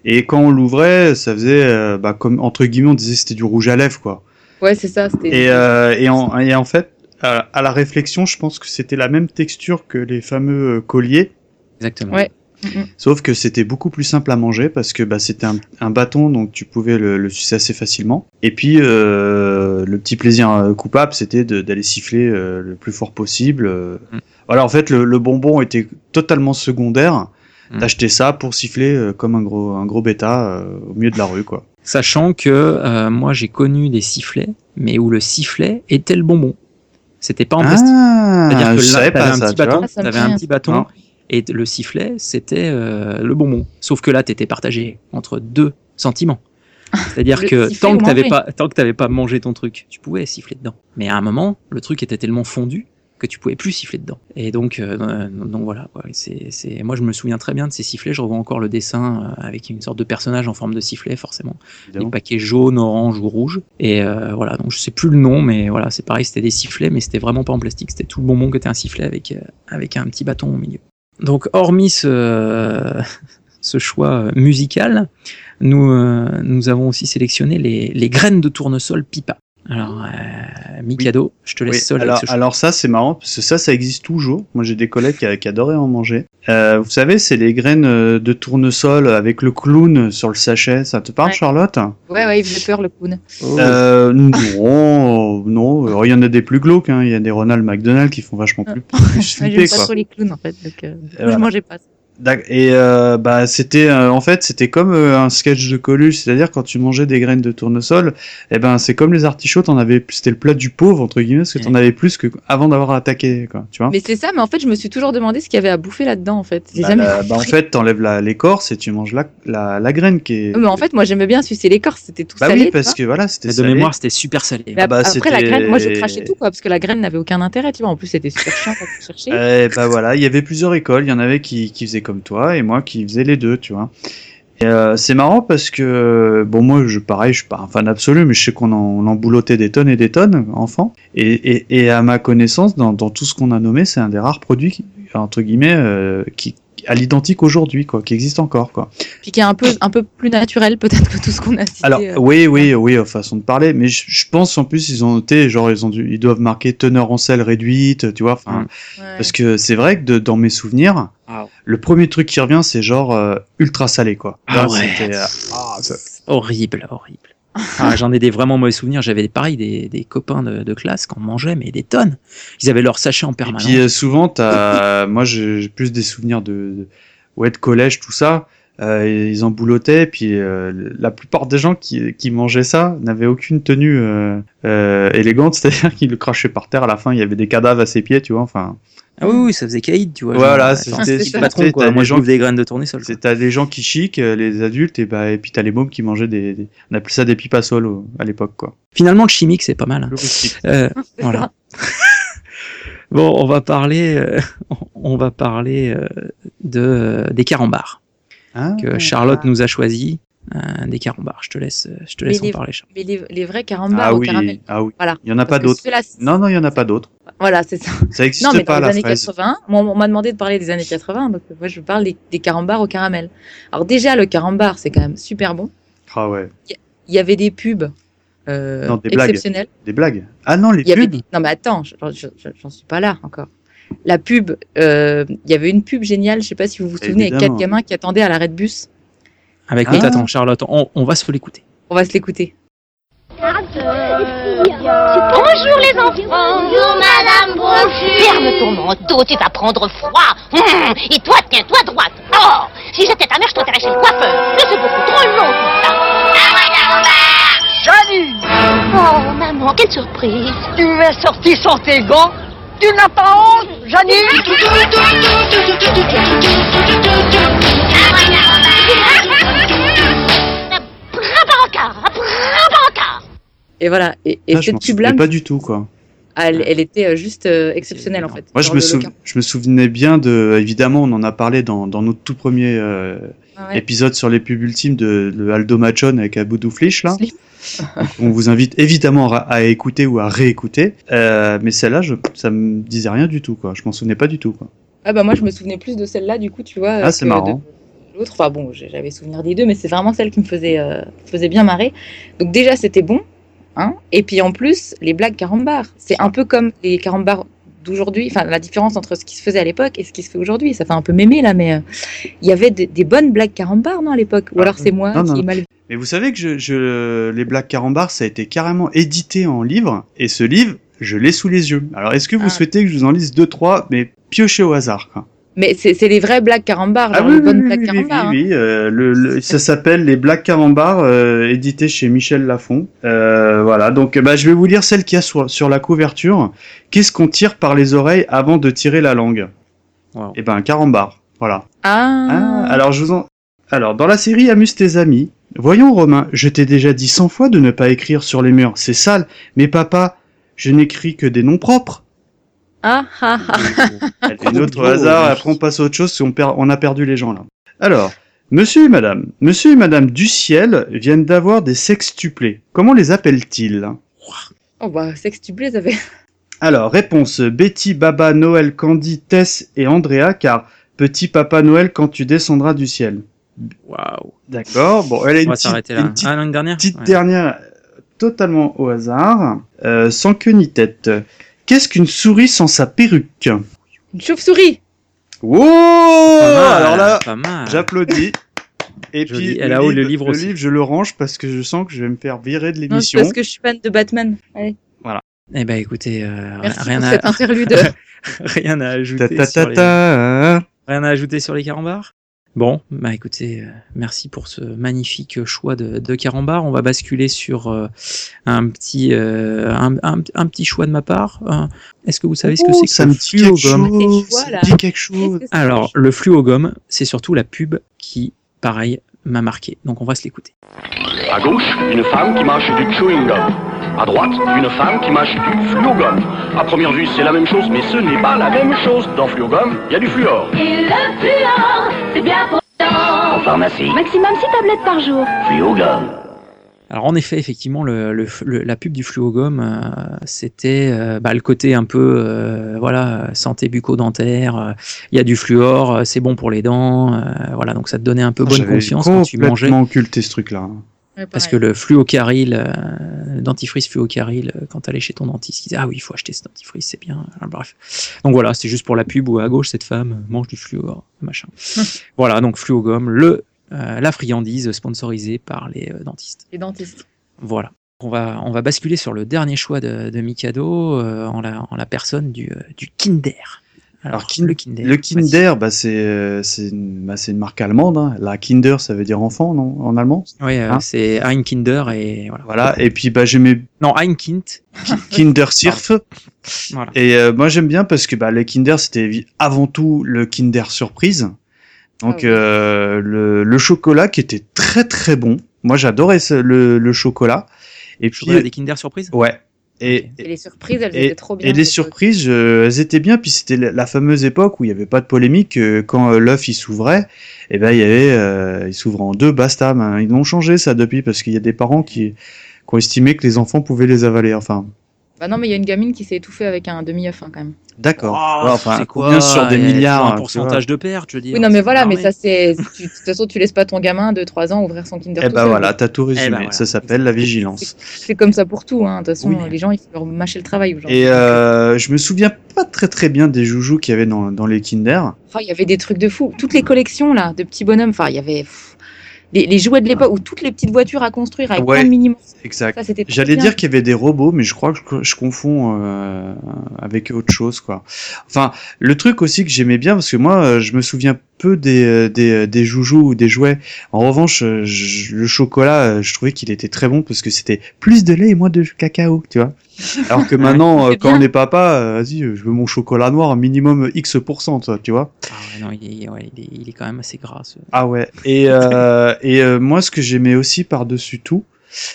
Et quand on l'ouvrait, ça faisait, euh, bah, comme entre guillemets, on disait que c'était du rouge à lèvres, quoi. Ouais, c'est ça. C'était. Et, euh, et, en, et en fait, à, à la réflexion, je pense que c'était la même texture que les fameux euh, colliers, Exactement. Ouais. Sauf que c'était beaucoup plus simple à manger parce que bah, c'était un, un bâton, donc tu pouvais le, le sucer assez facilement. Et puis, euh, le petit plaisir euh, coupable, c'était d'aller siffler euh, le plus fort possible. euh. Mm. Voilà, en fait, le, le bonbon était totalement secondaire. Mm. T'achetais ça pour siffler euh, comme un gros, un gros bêta euh, au milieu de la rue, quoi. Sachant que euh, moi j'ai connu des sifflets, mais où le sifflet était le bonbon. C'était pas en plastique. Ah, C'est-à-dire que là, savais t'avais pas un ça, petit tu vois. bâton, un petit bâton, Non. et le sifflet c'était euh, le bonbon. Sauf que là t'étais partagé entre deux sentiments. C'est-à-dire que tant que t'avais pas, tant que t'avais pas mangé ton truc, tu pouvais siffler dedans. Mais à un moment, le truc était tellement fondu que tu pouvais plus siffler dedans. Et donc, euh, euh, donc voilà. quoi. C'est, c'est, moi je me souviens très bien de ces sifflets. Je revois encore le dessin euh, avec une sorte de personnage en forme de sifflet, forcément des paquets jaunes, orange ou rouge. Et euh, voilà, donc je sais plus le nom, mais voilà, c'est pareil, c'était des sifflets, mais c'était vraiment pas en plastique, c'était tout le bonbon qui était un sifflet avec, euh, avec un petit bâton au milieu. Donc, hormis ce, ce choix euh, musical, nous, euh, nous avons aussi sélectionné les, les graines de tournesol pipa. Alors, euh, Mikado, je te laisse Oui, seul alors, avec ce choix. alors ça c'est marrant parce que ça ça existe toujours. Moi j'ai des collègues qui, qui adoraient en manger. Euh, vous savez c'est les graines euh, de tournesol avec le clown sur le sachet. Ça te parle Ouais. Charlotte? Ouais, ouais, il faisait peur le clown. euh, Non, non. Alors, Il y en a des plus glauques. Hein. Il y a des Ronald McDonald qui font vachement plus, plus flipper pas quoi. trop les clowns en fait, donc euh, je mangeais pas. ça. Et euh, bah c'était euh, en fait c'était comme euh, un sketch de Coluche, c'est-à-dire quand tu mangeais des graines de tournesol, eh ben c'est comme les artichauts, t'en avais plus, c'était le plat du pauvre entre guillemets, parce que t'en avais plus que avant d'avoir attaqué quoi, tu vois. Mais c'est ça, mais en fait, je me suis toujours demandé ce qu'il y avait à bouffer là-dedans en fait. Bah, jamais la- bah, en fait t'enlèves la- l'écorce et tu manges la, la, la graine qui est. Mais en fait, moi j'aimais bien sucer l'écorce, c'était tout bah salé. oui tu parce que voilà c'était de mémoire, c'était super salé. Mais ap- bah, après la c'était- graine, moi je crachais tout quoi, parce que la graine n'avait aucun intérêt, tu vois. En plus, c'était super chiant à chercher. Eh bah voilà, il y avait plusieurs écoles, il y en avait qui, qui faisaient comme toi et moi qui faisais les deux, tu vois. Euh, c'est marrant parce que bon moi je pareil je suis pas un fan absolu mais je sais qu'on en, boulottait des tonnes et des tonnes enfant et, à ma connaissance dans, dans tout ce qu'on a nommé c'est un des rares produits qui, entre guillemets euh, qui à l'identique aujourd'hui quoi qui existe encore quoi. Puis qui est un peu, un peu plus naturel peut-être que tout ce qu'on a cité. Alors euh. oui oui oui euh, façon de parler mais je, je pense en plus ils ont noté genre ils ont dû, ils doivent marquer teneur en sel réduite tu vois enfin Ouais. parce que c'est vrai que de- dans mes souvenirs Ah. le premier truc qui revient c'est genre euh, ultra salé quoi. Ah Là, ouais. c'était, euh, ah, Horrible, horrible. Ah, J'en ai des vraiment mauvais souvenirs. J'avais des pareil des, des copains de, de classe qu'on mangeait, mais des tonnes. Ils avaient leur sachet en Et permanence. puis euh, souvent t'as moi j'ai plus des souvenirs de, de ouais de collège tout ça. Euh, ils en boulottaient, puis euh, la plupart des gens qui, qui mangeaient ça n'avaient aucune tenue euh, euh, élégante, c'est-à-dire qu'ils le crachaient par terre. À la fin, il y avait des cadavres à ses pieds, tu vois. Enfin, Ah oui, oui, ça faisait caïd, tu vois. Voilà, c'était- patron, t'as quoi. Moi, gens des graines de tournesol. t'as des gens qui chic, euh, les adultes, et bah et puis t'as les mômes qui mangeaient des, des- on appelait ça des pipes à l'époque, quoi. Finalement, le chimique, c'est pas mal. hein. Le. Euh, voilà. Bon, on va parler, euh, on va parler euh, de des carambars Ah, que Charlotte nous a choisi. euh, des carambars. Je te laisse, euh, je te Mais laisse en les- parler. Charlotte. Mais les, les vrais carambars ah au oui, caramel. ah oui. Voilà. Il y en a pas Parce d'autres. Non, non, il y en a pas d'autres. Voilà, c'est ça. Ça existe Non, mais pas dans la les années fraise. 80, moi, on m'a demandé de parler des années 80, donc moi je parle des, des carambars au caramel. Alors déjà, le carambar, c'est quand même super bon. Ah ouais. Il y avait des pubs euh, Non, des blagues. exceptionnelles. Des blagues. Ah non, les Il y avait pubs. des... Non mais attends, je- je- je- j'en suis pas là encore. La pub, euh, il y avait une pub géniale, je sais pas si vous vous souvenez, avec quatre gamins qui attendaient à l'arrêt de bus. Avec Ah. attends, Charlotte, on, on va se l'écouter. On va se l'écouter. Bonjour les enfants. Bonjour Madame Brochu. Ferme ton manteau, tu vas prendre froid. Hum, et toi, tiens-toi droite. Oh, si j'étais ta mère, je t'enterrais chez le coiffeur. Mais c'est beaucoup trop long tout ça. Janine Oh, maman, quelle surprise. Tu m'es sorti sans tes gants Tu n'as pas honte, Janine Brabanca, brabanca. Et voilà. Et, et Ah, je m'en cette pub-là, souvenais pas du tout, quoi. Elle, elle était euh, juste euh, exceptionnelle en fait. Moi, je me, je souvenais bien de. Évidemment, on en a parlé dans, dans notre tout premier euh, Ah ouais. épisode sur les pubs ultimes de, de Aldo Machon avec Aboudou Flish, là. On vous invite évidemment à, à écouter ou à réécouter. Euh, mais celle-là, je, ça me disait rien du tout, quoi. Je m'en souvenais pas du tout, quoi. Ah bah moi je me souvenais plus de celle-là du coup tu vois. Ah, c'est marrant. de- l'autre. Enfin bon, j'avais souvenir des deux, mais c'est vraiment celle qui me faisait, euh, faisait bien marrer. Donc déjà, c'était bon. Hein et puis en plus, les blagues carambar. C'est un peu comme les carambars d'aujourd'hui. Enfin, la différence entre ce qui se faisait à l'époque et ce qui se fait aujourd'hui. Ça fait un peu mémé là, mais euh, il y avait des, des bonnes blagues carambar, non, à l'époque Ou Ah, alors c'est moi non, qui non. ai mal Mais vous savez que je, je, les Black Carambar, ça a été carrément édité en livre, et ce livre, je l'ai sous les yeux. Alors, est-ce que vous Ah. souhaitez que je vous en lise deux, trois, mais piochez au hasard, quoi? Mais c'est c'est les vraies blagues carambar, Ah genre oui, les bonnes oui, blagues oui, oui, hein. oui, oui, euh, le, le- ça s'appelle les Black Carambar, euh, édité chez Michel Lafon. Euh, voilà, donc bah, je vais vous lire celle qu'il y a sur, sur la couverture. Qu'est-ce qu'on tire par les oreilles avant de tirer la langue? Wow. Eh ben, un carambar, voilà. Ah, Ah, alors je vous en... Alors, dans la série Amuse tes amis, voyons Romain, je t'ai déjà dit cent fois de ne pas écrire sur les murs, c'est sale, mais papa, je n'écris que des noms propres. Ah, ah, ah. Une autre au hasard, après on passe à autre chose, perd- on a perdu les gens là. Alors, monsieur et madame, monsieur et madame du ciel viennent d'avoir des sextuplés. Comment les appellent-ils? Oh bah, sextuplé, ça fait. Alors, réponse Betty, Baba, Noël, Candy, Tess et Andrea, car petit papa Noël quand tu descendras du ciel. Waouh. D'accord, bon, elle a On une va petite, s'arrêter une là. petite Ah, une dernière petite Ouais. dernière, euh, totalement au hasard, euh, sans queue ni tête. Qu'est-ce qu'une souris sans sa perruque? Une chauve-souris Wow Alors là, j'applaudis. Et Joli. puis Elle a haut le livre aussi. Le livre, je le range parce que je sens que je vais me faire virer de Non, c'est l'émission. parce que je suis fan de Batman. Allez, Eh ben écoutez, euh, merci rien pour à cette interlude. rien à ajouter sur les... rien à ajouter sur les carambars? Bon, bah écoutez, euh, merci pour ce magnifique choix de, de carambar. On va basculer sur euh, un petit euh, un, un- un petit choix de ma part. Euh, Est-ce que vous savez ce que c'est que ça le me dit quelque fluogomme chose. Dit quelque que Alors, le fluogomme, c'est surtout la pub qui, pareil, m'a marqué. Donc on va se l'écouter. À gauche, une femme qui mâche du chewing gum. À droite, une femme qui mâche du fluogum. À première vue, c'est la même chose, mais ce n'est pas la même chose. Dans fluogum, il y a du fluor. Et le fluor, c'est bien pour En pharmacie, Maximum 6 tablettes par jour. fluogum. Alors en effet, effectivement, le, le- le- la pub du fluogomme, euh, c'était euh, bah, le côté un peu, euh, voilà, santé bucco-dentaire. euh, Il y a du fluor, c'est bon pour les dents. euh, voilà, donc ça te donnait un peu bonne J'avais conscience quand tu mangeais. complètement occulté ce truc-là. Ouais, Parce que le fluocaril, euh, dentifrice fluocaril, euh, quand t'allais chez ton dentiste, il disait ah oui, il faut acheter ce dentifrice, c'est bien. Ah, bref. Donc voilà, c'est juste pour la pub où à gauche cette femme mange du fluor, machin. voilà, donc fluogomme, le euh, la friandise sponsorisée par les euh, dentistes. Les dentistes. Voilà. On va, on va basculer sur le dernier choix de, de Mikado euh, en, la, en la personne du, du Kinder. Alors, Kin- le Kinder. Le Kinder, bah, c'est euh, c'est une, bah, c'est une marque allemande. Hein. La Kinder, ça veut dire enfant, non? En allemand? Oui, euh, Hein? c'est Ein Kinder et voilà. Voilà. Et puis, bah, j'aimais Non, Ein Kind. Kinder Surf. Voilà. Et euh, moi, j'aime bien parce que bah, le Kinder, c'était avant tout le Kinder Surprise. Donc, Ah oui. euh, le, le chocolat qui était très très bon. Moi, j'adorais le, le chocolat. Et puis, Chocolat des Kinder Surprise? Ouais. Et, Et les surprises, elles Et- étaient trop bien. Et les surprises, je- elles étaient bien. Puis c'était la, la fameuse époque où il n'y avait pas de polémique. euh, quand euh, l'œuf il s'ouvrait, et ben il y avait, euh, il s'ouvrait en deux, basta. ben, ils l'ont changé ça depuis parce qu'il y a des parents qui, qui ont estimé que les enfants pouvaient les avaler. Enfin, Bah non, mais il y a une gamine qui s'est étouffée avec un demi-œuf hein, quand même. d'accord. Oh, Ouais, enfin, c'est combien sur des milliards Un pourcentage de perte, je veux dire. Oui, non, mais voilà, mais ça c'est. De toute façon, tu laisses pas ton gamin de 3 ans ouvrir son Kinder. Eh ben seul. voilà, t'as tout résumé. Eh voilà. Ça s'appelle la vigilance. C'est comme ça pour tout, hein. De toute façon, Oui. les gens, il faut leur mâcher le travail aujourd'hui. Et euh, je me souviens pas très très bien des joujoux qu'il y avait dans, dans les Kinder. Enfin, il y avait des trucs de fou. Toutes les collections, là, de petits bonhommes, enfin, il y avait. Les, les jouets de l'époque ou toutes les petites voitures à construire avec Ouais. plein de mini Exact. J'allais dire qu'il y avait des robots, mais je crois que je, je confonds euh, avec autre chose, quoi. Enfin, le truc aussi que j'aimais bien, parce que moi, euh, je me souviens peu des, euh, des, euh, des joujoux ou des jouets. En revanche, euh, je- le chocolat, je trouvais qu'il était très bon parce que c'était plus de lait et moins de cacao, tu vois. Alors que maintenant, euh, quand bien. on est papa, vas-y, je veux mon chocolat noir, minimum X%, toi, tu vois. Ah ouais, non, il est, ouais, il est, il est quand même assez gras. ce- Ah ouais. Et, euh, et euh, moi, ce que j'aimais aussi par-dessus tout,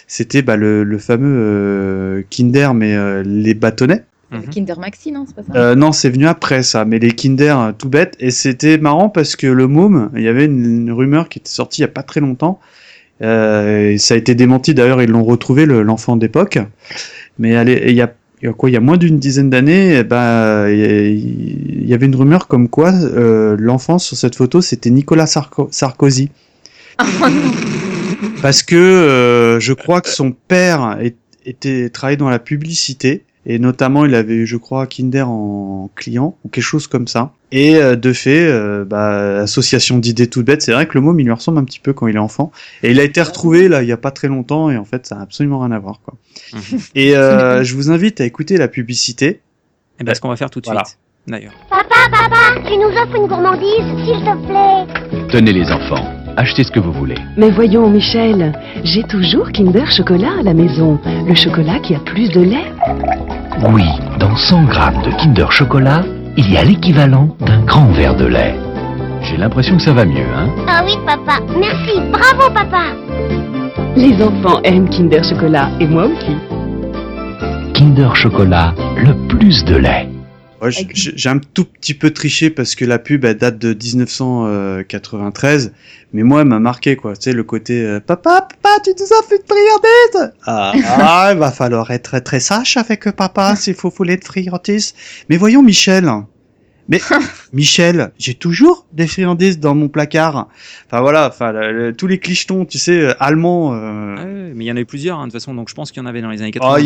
c'était bah, le, le fameux euh, Kinder, mais euh, les bâtonnets. Mhm. Kinder Maxi, non, c'est pas ça Euh, non, c'est venu après ça, mais les Kinder euh, tout bête. Et c'était marrant parce que le môme, il y avait une, une rumeur qui était sortie il y a pas très longtemps. Euh, et ça a été démenti d'ailleurs, ils l'ont retrouvé le- l'enfant d'époque. Mais allez, il y a il y a quoi, il y a moins d'une dizaine d'années, eh ben, il y avait une rumeur comme quoi euh, l'enfant sur cette photo c'était Nicolas Sarko- Sarkozy. Parce que euh, je crois que son père est- était travaillé dans la publicité et notamment il avait eu, je crois, Kinder en client ou quelque chose comme ça. Et euh, de fait, euh, bah, association d'idées toutes bêtes, c'est vrai que le môme il lui ressemble un petit peu quand il est enfant. Et il a été retrouvé là il y a pas très longtemps et en fait ça a absolument rien à voir quoi. et euh, je vous invite à écouter la publicité. Et ben, ce qu'on va faire tout de Voilà. suite, d'ailleurs. Papa, papa, tu nous offres une gourmandise, s'il te plaît. Tenez les enfants, achetez ce que vous voulez. Mais voyons, Michel, j'ai toujours Kinder Chocolat à la maison. Le chocolat qui a plus de lait. Oui, dans 100 grammes de Kinder Chocolat, il y a l'équivalent d'un grand verre de lait. J'ai l'impression que ça va mieux, hein? Ah oui, papa. Merci. Bravo, papa. Les enfants aiment Kinder Chocolat, et moi aussi. Kinder Chocolat, le plus de lait. Ouais, j'ai un tout petit peu triché parce que la pub elle date de 1993, mais moi elle m'a marqué quoi. Tu sais le côté euh, papa, papa, tu nous as fait une friandise. Ah, ah, il va falloir être très très sage avec papa s'il faut fouler de friandise. Mais voyons Michel. Mais Michel, j'ai toujours des friandises dans mon placard. Enfin voilà, enfin le- le- tous les clichetons, tu sais, euh, allemands. euh, Ah ouais, mais il y en avait plusieurs, hein, de toute façon, donc je pense qu'il y en avait dans les années 80. ah, a-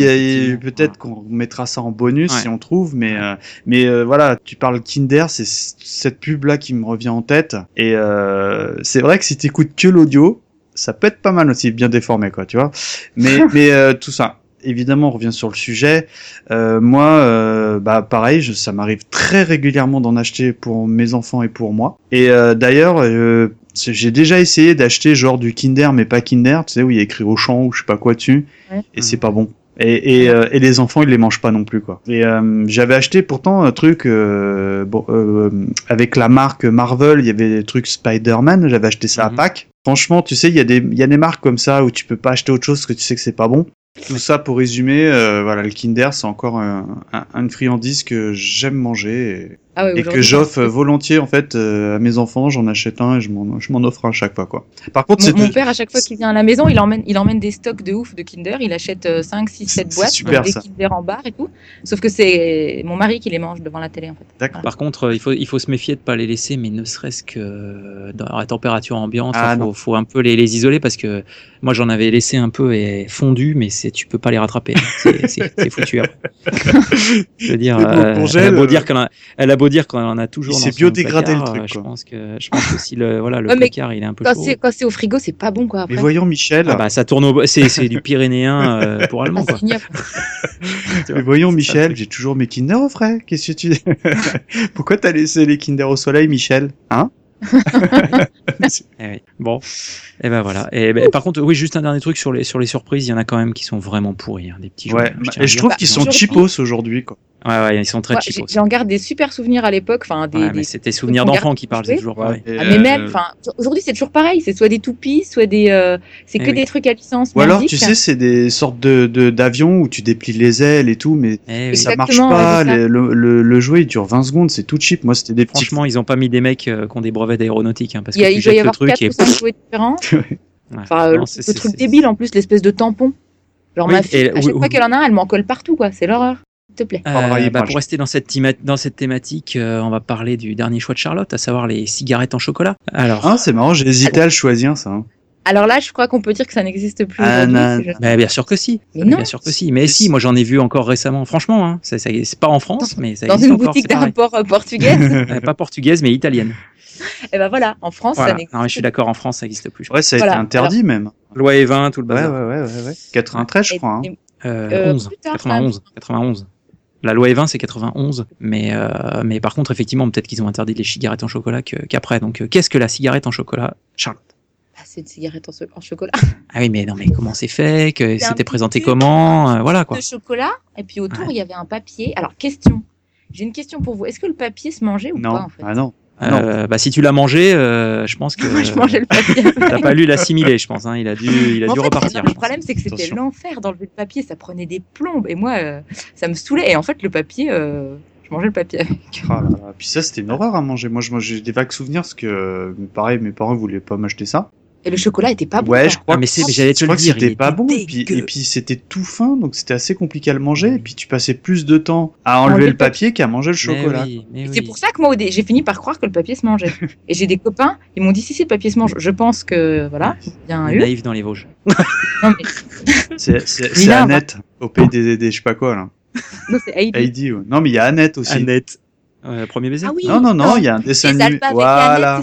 a- peut-être qu'on mettra ça en bonus Ouais. si on trouve, mais euh, mais euh, voilà, tu parles Kinder, c'est cette pub là qui me revient en tête. Et euh, c'est vrai que si t'écoutes que l'audio, ça peut être pas mal aussi, bien déformé quoi, tu vois. Mais mais euh, tout ça. Évidemment, on revient sur le sujet. Euh, moi, euh, bah pareil, je- ça m'arrive très régulièrement d'en acheter pour mes enfants et pour moi. Et euh, d'ailleurs, euh, j'ai déjà essayé d'acheter genre du Kinder, mais pas Kinder, tu sais où il y a écrit au champ ou je sais pas quoi dessus, Ouais. et c'est pas bon. Et, et, euh, et les enfants ils les mangent pas non plus quoi. Et euh, j'avais acheté pourtant un truc euh, bon, euh, avec la marque Marvel, il y avait des trucs Spider-Man, j'avais acheté ça à Pâques. Franchement, tu sais, il y a des il y a des marques comme ça où tu peux pas acheter autre chose parce que tu sais que c'est pas bon. Tout ça pour résumer, euh, voilà, le Kinder c'est encore un, un- une friandise que j'aime manger Ah ouais, et, que j'offre volontiers en fait euh, à mes enfants. J'en achète un et je m'en je m'en offre un à chaque fois quoi. Par contre, Mon, mon père, à chaque fois qu'il vient à la maison, il emmène, il emmène des stocks de ouf de Kinder. Il achète euh, 5, 6, 7 C'est boîtes, super, des ça. Kinder en barre et tout. Sauf que c'est mon mari qui les mange devant la télé, en fait. D'accord. Par contre, euh, il faut, il faut se méfier de pas les laisser, mais ne serait-ce que euh, dans la température ambiante, Ah, il non. faut, faut un peu les, les isoler parce que moi j'en avais laissé un peu et fondu, mais c'est tu peux pas les rattraper. C'est foutu. après. Je veux dire, euh, elle, a beau dire qu'elle a, elle a beau dire qu'on en a toujours. il dans s'est son biodégradé, le truc, Je pense que je pense que si le voilà le Ouais, mais placard il est un peu Quand chaud. c'est, quand c'est au frigo, c'est pas bon, quoi. Après. Mais voyons Michel, Ah bah ça tourne au c'est c'est du pyrénéen euh, pour Ah, allemand quoi. c'est mais voyons Michel, j'ai toujours mes Kinder au frais. Qu'est-ce que tu Pourquoi t'as laissé les Kinder au soleil, Michel? Hein? Eh oui. Bon, et ben voilà. Et ben, par contre, oui, juste un dernier truc sur les sur les surprises, il y en a quand même qui sont vraiment pourris, hein, des petits jeux. Ouais, je et je trouve qu'ils sont Aujourd'hui- cheapos aujourd'hui quoi. Ouais, ouais, ils sont très Moi, cheap. j'ai- aussi. J'en garde des super souvenirs à l'époque. Enfin, des, Ouais, mais c'était souvenirs d'enfants qui parlent, c'est toujours pareil. Ah, mais euh, même, enfin, aujourd'hui c'est toujours pareil. C'est soit des toupies, soit des, euh, c'est Eh que oui. des trucs à licence. Ou alors, tu sais, c'est des sortes de d'avions où tu déplies les ailes et tout, mais Eh oui. ça marche pas. ouais, le, le, le- le jouet il dure 20 secondes, c'est tout cheap. Moi, c'était des. Franchement, ils ont pas mis des mecs euh, qui ont des d'aéronautique, hein, parce il, y a, que tu il doit y avoir truc 4 et ou 5 jouets différents. Ouais. Enfin, Non, le, truc débile en plus, l'espèce de tampon. Genre Oui, ma fille, et- à chaque fois qu'elle en a un, elle m'en colle partout, quoi. C'est l'horreur. S'il te plaît. Euh, brailler bah, pour rester dans cette, dans cette thématique, euh, on va parler du dernier choix de Charlotte, à savoir les cigarettes en chocolat. Alors, Ah, c'est marrant, j'ai hésité à le choisir, ça. hein. Alors là, je crois qu'on peut dire que ça n'existe plus Ah, non. bah, bien sûr que si. Mais non. Bien sûr que si. Mais si, moi j'en ai vu encore récemment. Franchement, hein, c'est pas en France, mais ça Dans existe une encore, boutique d'import euh, portugaise. Pas portugaise, mais italienne. Et ben voilà, en France, Voilà. ça n'existe Non, mais je suis d'accord, en France, ça n'existe plus. Ouais, ça a Voilà, été interdit même. Loi E20, tout le Ouais, ouais, bazar. ouais, ouais, ouais. 93, je crois. hein. Euh, Euh, 11, plus tard, 91, 91. La loi E20, c'est 91, mais, euh, mais par contre, effectivement, peut-être qu'ils ont interdit les cigarettes en chocolat qu'après. Donc, euh, qu'est-ce que la cigarette en chocolat, Charlotte? Bah, c'est une cigarette en, so- en chocolat. Ah oui, mais non, mais comment c'est fait? Que C'était présenté comment? euh, Voilà quoi. De chocolat, et puis autour, il y avait un papier. Alors, question. J'ai une question pour vous. Est-ce que le papier se mangeait ou Non, pas, en fait? Ah non. Euh, bah, si tu l'as mangé, euh, je pense que. Moi, je mangeais le papier. T'as pas lu l'assimiler, je pense. Hein. Il a dû, il a dû fait, repartir. non, le problème, c'est que c'était l'enfer d'enlever le papier. Ça prenait des plombes. Et moi, euh, ça me saoulait. Et en fait, le papier, euh, je mangeais le papier avec. Ah. Puis ça, c'était une horreur à manger. Moi, j'ai des vagues souvenirs parce que, euh, pareil, mes parents voulaient pas m'acheter ça. Et le chocolat était pas bon. Ouais, je crois Ah, mais mais j'allais te je le dire, c'était il pas bon. Et puis, dégueu. et puis c'était tout fin, donc c'était assez compliqué à le manger. Et puis tu passais plus de temps à enlever le papier. qu'à manger le Mais chocolat. oui, mais Et oui. C'est pour ça que moi, j'ai fini par croire que le papier se mangeait. et j'ai des copains, ils m'ont dit si, si, le papier se mange. Je pense que, voilà, bien eu. Naïf dans les Vosges. Non, mais C'est c'est- Mais c'est là, Annette, au pays des, des je sais pas quoi là. non, c'est Heidi. Heidi, ouais. Non, mais il y a Annette aussi. Annette. Euh, premier baiser Ah oui. Non, non, non, il y a un dessin animé. Voilà.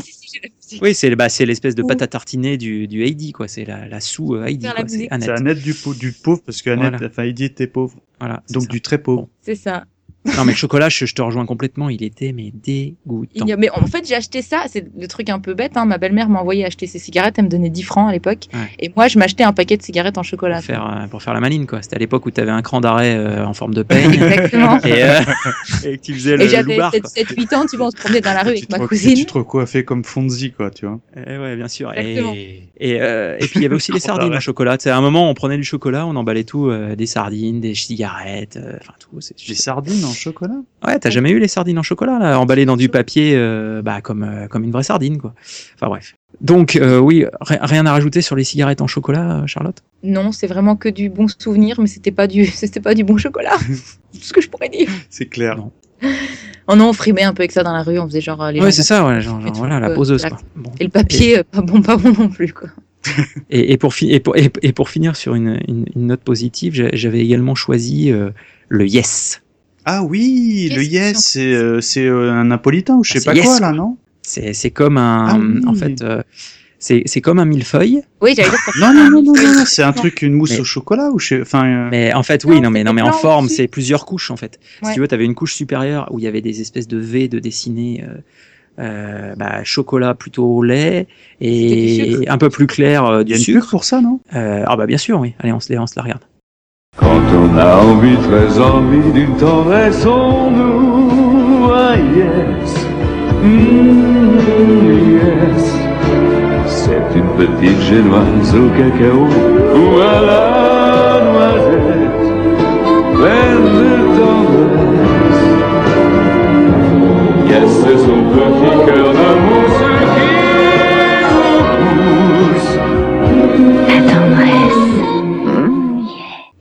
Oui, c'est bah, c'est l'espèce de pâte à tartiner du, du Heidi, quoi. C'est la, la sous euh, Heidi. C'est. Annette. C'est Annette du, pau- du pauvre parce que Annette, Voilà. enfin, Heidi était pauvre. Voilà, Donc ça. du très pauvre. C'est ça. Non, mais le chocolat, je, je te rejoins complètement. Il était, mais dégoûtant. Il y a- Mais en fait, j'ai acheté ça. C'est le truc un peu bête. Hein. Ma belle-mère m'a envoyé acheter ses cigarettes. Elle me donnait 10 francs à l'époque. Ouais. Et moi, je m'achetais un paquet de cigarettes en chocolat. Pour faire, euh, pour faire la maline, quoi. C'était à l'époque où tu avais un cran d'arrêt euh, en forme de peigne. Exactement. et, euh, et que tu faisais le Et j'avais loupard, quoi. 7-8 ans, tu vois, on se promenait dans la rue tu avec ma cousine. Tu te recoiffais comme Fonzie, quoi, tu vois. Eh ouais, bien sûr. Exactement. Et, et, euh, et puis il y avait aussi les Grand sardines arrêt. au chocolat. Sais, à un moment, on prenait du chocolat, on emballait tout, euh, des sardines, des cigarettes, euh, enfin tout. c'est- Des sardines en chocolat? Ouais, t'as jamais eu les sardines en chocolat, là, emballées dans du papier, euh, bah, comme, euh, comme une vraie sardine, quoi. Enfin bref. Donc, euh, oui, ri- rien à rajouter sur les cigarettes en chocolat, Charlotte? Non, c'est vraiment que du bon souvenir, mais c'était pas du, c'était pas du bon chocolat. c'est tout ce que je pourrais dire. C'est clair. Non. Oh non, on frimait un peu avec ça dans la rue, on faisait genre euh, les Ouais, c'est ça, ouais, genre, Et genre, tout, voilà, la poseuse, la- quoi. Bon. Et le papier, euh, pas bon, pas bon non plus, quoi. Et, et, pour, fi- et, pour, et, et pour finir sur une, une, une note positive, j'avais également choisi euh, le Yes. Ah oui, le yes, c'est euh, euh, un napolitain ou je Ah, sais pas yes, quoi là, non? C'est c'est comme un. Ah oui. En fait, euh, c'est c'est comme un millefeuille. Oui, j'allais dire. Non, non, non, non, non, c'est un truc, une mousse Mais- au chocolat ou je. Enfin, euh, Mais en fait, oui, Non, non, mais, non, mais en forme, c'est plusieurs couches en fait. Ouais. Si tu veux, tu avais une couche supérieure où il y avait des espèces de V de dessinés. Euh, euh, bah, chocolat plutôt au lait et sucre. un peu plus clair euh, du sucre. pub pour ça, non? Euh, ah bah bien sûr, oui. Allez, on se, la- on se la regarde. Quand on a envie, très envie d'une tendresse en nous, ah yes, Mm, yes. C'est une petite génoise au cacao ou à la noisette, pleine de tendresse. Yes, c'est son petit cœur de mousse qui nous pousse. La tendresse.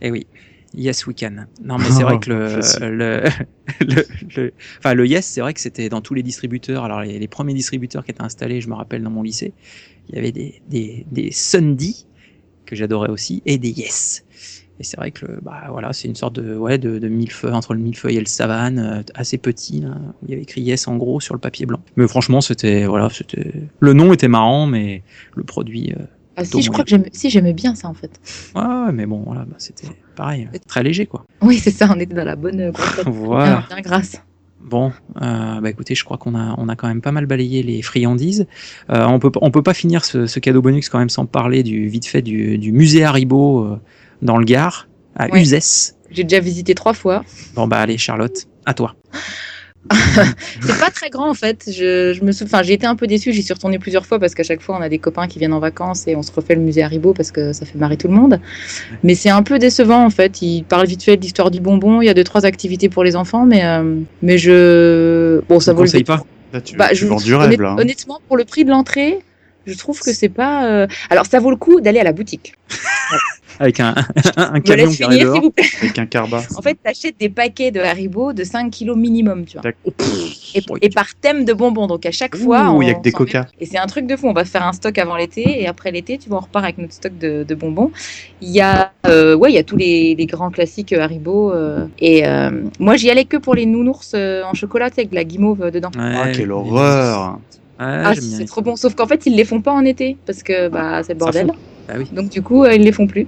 Eh oui. Yes, we can. Non, mais c'est vrai que le, le, le, le- enfin, le Yes, c'est vrai que c'était dans tous les distributeurs. Alors, les, les premiers distributeurs qui étaient installés, je me rappelle dans mon lycée, il y avait des, des, des Sunday, que j'adorais aussi, et des Yes. Et c'est vrai que, bah, voilà, c'est une sorte de, ouais, de, de millefeuille, entre le millefeuille et le savane, euh, assez petit, là, où il y avait écrit Yes en gros sur le papier blanc. Mais franchement, c'était, voilà, c'était, le nom était marrant, mais le produit, euh, Ah, si, je crois que j'aimais, si, j'aimais bien ça, en fait. Ouais, mais bon, voilà, bah, c'était pareil, très léger, quoi. Oui, c'est ça, on était dans la bonne euh. Voilà. Ah, bien grâce. Bon, euh, bah écoutez, je crois qu'on a, on a quand même pas mal balayé les friandises. Euh, on peut, on peut pas finir ce, ce cadeau bonus quand même sans parler du vite fait du, du musée Haribo euh, dans le Gard à Ouais. Uzès. J'ai déjà visité trois fois. Bon bah allez Charlotte, à toi. C'est pas très grand en fait. Je, je me souviens, enfin, j'ai été un peu déçue. J'y suis retournée plusieurs fois parce qu'à chaque fois, on a des copains qui viennent en vacances et on se refait le musée Haribo parce que ça fait marrer tout le monde. Mais c'est un peu décevant en fait. Il parle vite fait de l'histoire du bonbon. Il y a deux trois activités pour les enfants, mais euh, mais je bon, ça vaut le pas? Là, tu, Bah, tu je- vends du honnêt- rêve là. hein. Honnêtement, pour le prix de l'entrée, je trouve que c'est pas. euh, Alors, ça vaut le coup d'aller à la boutique. Avec un, un camion qui finir, s'il dehors. vous plaît. Avec un carba. En fait, t'achètes des paquets de Haribo de 5 kilos minimum, tu vois. Et, et par thème de bonbons. Donc, à chaque fois. Ouh, il y a que des coca. met- Et c'est un truc de fou. On va faire un stock avant l'été. Et après l'été, tu vois, on repart avec notre stock de, de bonbons. Il y a, euh, ouais, il y a tous les, les grands classiques euh, Haribo. euh, et euh, moi, j'y allais que pour les nounours euh, en chocolat, avec de la guimauve dedans. Ah, quelle horreur Ah, c'est trop bon. Sauf qu'en fait, ils les font pas en été parce que bah, c'est le Ça bordel. Bah oui. Donc du coup, euh, ils les font plus.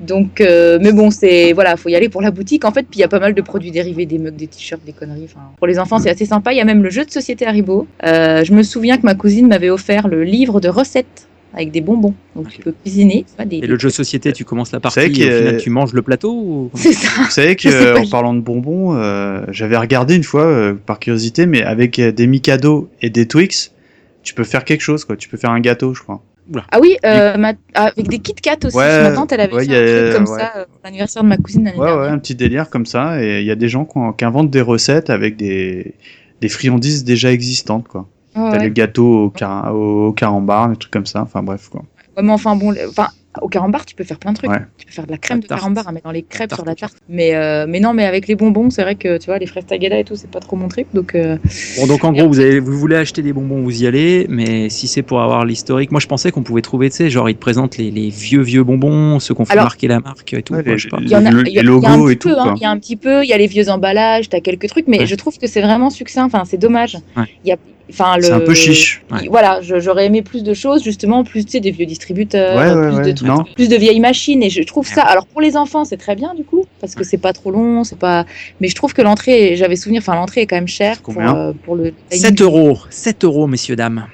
Donc, euh, mais bon, c'est voilà, faut y aller pour la boutique en fait. Puis il y a pas mal de produits dérivés, des mugs, des t-shirts, des conneries. Enfin, pour les enfants, c'est assez sympa. Il y a même le jeu de société Haribo. Euh, je me souviens que ma cousine m'avait offert le livre de recettes avec des bonbons. Donc tu peux cuisiner. des, Et le jeu de société, tu commences la partie et qu'il y au final tu manges le plateau ou... C'est ça. Vous savez Je sais que, pas, en je- parlant de bonbons, euh, j'avais regardé une fois, euh, par curiosité, mais avec euh, des Mikado et des Twix, tu peux faire quelque chose, quoi. Tu peux faire un gâteau, je crois. Ah oui, euh, ma- ah, avec des Kit Kat aussi. Ouais, ma tante, elle avait ouais, fait un truc comme ouais. ça euh, pour l'anniversaire de ma cousine l'année Ouais, dernière. ouais, un petit délire comme ça. Et il y a des gens qui, ont- qui inventent des recettes avec des, des friandises déjà existantes, quoi. T'as le gâteau au, car- au carambar, des trucs comme ça. Enfin bref, quoi. Ouais, mais enfin bon, enfin au carambar, tu peux faire plein de trucs. Ouais. Tu peux faire de la crème La de carambar à mettre dans les crêpes Tarte sur la tarte. Mais euh, mais non, mais avec les bonbons, c'est vrai que tu vois les fraises tagada et tout, c'est pas trop mon truc. Donc euh, Bon, donc en gros, vous, avez, vous voulez acheter des bonbons, vous y allez, mais si c'est pour avoir l'historique, moi je pensais qu'on pouvait trouver, tu sais, genre ils te présentent les, les vieux vieux bonbons, ceux qu'on fait Alors- marquer la marque et tout. Ouais, quoi, les- je sais pas. il y en a, Le- il y a- les il y a un petit et tout, peu, hein, il y a un petit peu, il y a les vieux emballages, t'as quelques trucs, mais Ouais. je trouve que c'est vraiment succinct. Enfin, c'est dommage. Ouais. Il y a, enfin le. C'est un peu chiche. Ouais. Voilà, j'aurais aimé plus de choses, justement, plus tu sais, des vieux distributeurs, Ouais, plus ouais, de trucs, non. plus de vieilles machines. Et je trouve ça. Alors pour les enfants, c'est très bien du coup, parce que c'est pas trop long, c'est pas. Mais je trouve que l'entrée, j'avais souvenir, enfin l'entrée est quand même chère pour, Combien euh, pour le. 7 euros, 7 euros, messieurs, dames.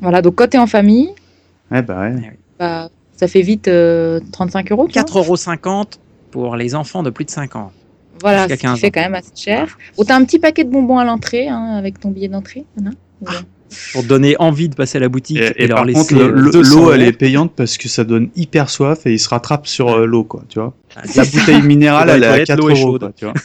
Voilà, donc quand t'es en famille, Ouais, bah ouais. bah, ça fait vite euh, 35 euros. tu vois. 4,50 euros pour les enfants de plus de 5 ans. Voilà, ce qui 15 fait ans. quand même assez cher. Bon, t'as un petit paquet de bonbons à l'entrée, hein, avec ton billet d'entrée. voilà. Pour donner envie de passer à la boutique et, Et, et leur par laisser contre, le- le- 200 l'eau, elle est payante parce que ça donne hyper soif et il se rattrape sur euh, l'eau, quoi, tu vois. Ah, La bouteille minérale, elle est à toilettes, 4 l'eau est euros, chaude. quoi, tu vois.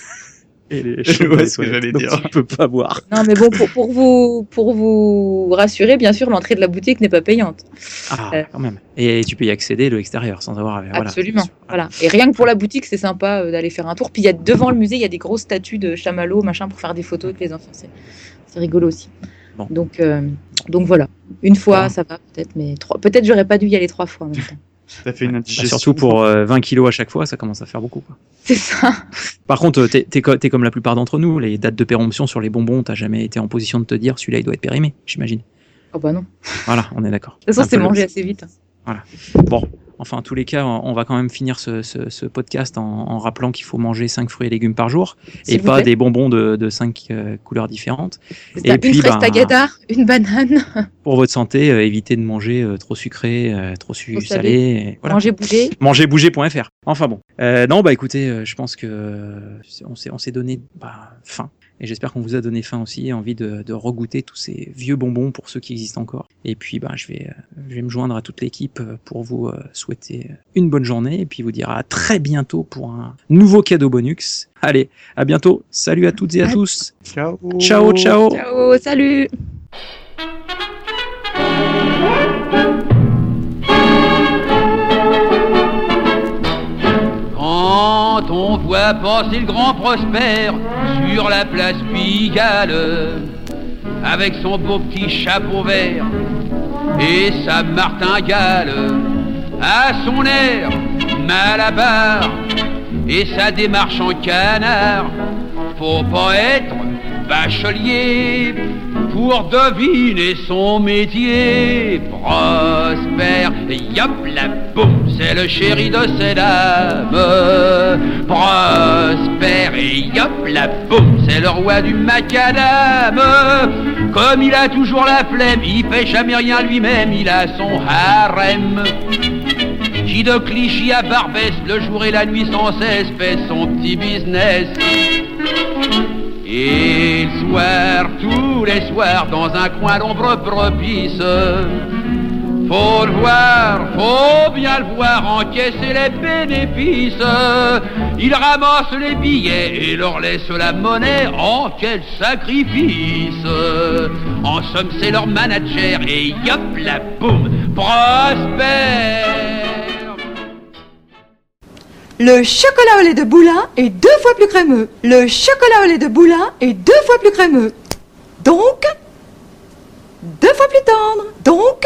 Et les les ce que j'allais dire. Tu peux pas boire. Non, mais bon, pour, pour vous, pour vous rassurer, bien sûr, l'entrée de la boutique n'est pas payante. Ah, Euh. quand même. Et tu peux y accéder de l'extérieur sans avoir. voilà, Absolument. sûr. Voilà. Et rien que pour la boutique, c'est sympa euh, d'aller faire un tour. Puis il y a devant le musée, il y a des grosses statues de chamallows, machin, pour faire des photos avec les enfants. C'est, c'est rigolo aussi. Bon. Donc, euh, donc voilà. Une fois, ça va peut-être, mais trois... peut-être j'aurais pas dû y aller trois fois en même temps. Ça fait une Bah, indigestion. surtout pour euh, 20 kilos à chaque fois, ça commence à faire beaucoup. Quoi. C'est ça. Par contre, euh, t'es, t'es co- t'es comme la plupart d'entre nous, les dates de péremption sur les bonbons, t'as jamais été en position de te dire celui-là il doit être périmé, j'imagine. Oh bah non. De Voilà, on est d'accord. toute façon, c'est mangé assez vite. Bon, enfin, en tous les cas, on va quand même finir ce, ce- ce podcast en, en rappelant qu'il faut manger 5 fruits et légumes par jour et pas plaît. des bonbons de, de 5 couleurs différentes. Et ça, puis, une fraise ben, une banane, Pour votre santé, euh, évitez de manger euh, trop sucré, euh, trop su- Trop salé. salé. et voilà. manger, bouger. mangerbouger.fr. Enfin bon. Euh, non, bah écoutez, euh, je pense que euh, on s'est on s'est donné bah, faim. Et j'espère qu'on vous a donné faim aussi, et envie de, de regoûter tous ces vieux bonbons pour ceux qui existent encore. Et puis, bah, je vais, je vais me joindre à toute l'équipe euh, pour vous euh, souhaiter une bonne journée et puis vous dire à très bientôt pour un nouveau cadeau bonus. Allez, à bientôt. Salut à toutes et à À- tous. Ciao. Ciao, ciao. Ciao, salut. Quand on voit passer le grand Prosper sur la place Pigalle, avec son beau petit chapeau vert et sa martingale, à son air malabar et sa démarche en canard, faut pas être bachelier pour deviner son métier. Prosper, yop la boum, c'est le chéri de ses dames. Prosper, et yop la boum, c'est le roi du macadam. Comme il a toujours la flemme, il fait jamais rien lui-même, il a son harem. Qui de Clichy à Barbès, le jour et la nuit sans cesse, fait son petit business. Le soir, tous les soirs, dans un coin d'ombre propice, faut le voir, faut bien le voir encaisser les bénéfices. Il ramasse les billets et leur laisse la monnaie. En quel sacrifice? En somme, c'est leur manager et yop la boum, prospère. Le chocolat au lait de Boulin est deux fois plus crémeux. Le chocolat au lait de Boulin est deux fois plus crémeux. Donc, deux fois plus tendre. Donc,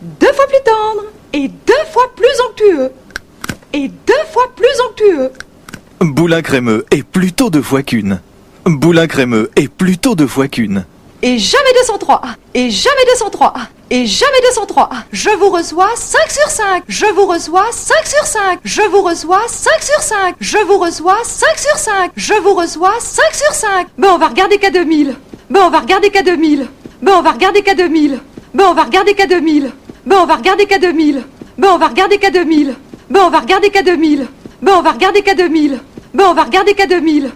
deux fois plus tendre. Et deux fois plus onctueux. Et deux fois plus onctueux. Boulin crémeux est plutôt deux fois qu'une. Boulin crémeux est plutôt deux fois qu'une. Et jamais 203. Et jamais 203. Et jamais 203. Je vous reçois 5 sur 5. Je vous reçois 5 sur 5. Je vous reçois 5 sur 5. Je vous reçois 5 sur 5. Je vous reçois 5 sur 5. Bon, on va regarder K2000. Bon, on va regarder K2000. Bon, on va regarder K2000. Bon, on va regarder K2000. Bon, on va regarder K2000. Bon, on va regarder K2000. Bon, on va regarder K2000. Bon, on va regarder K2000. Bon, on va regarder K2000.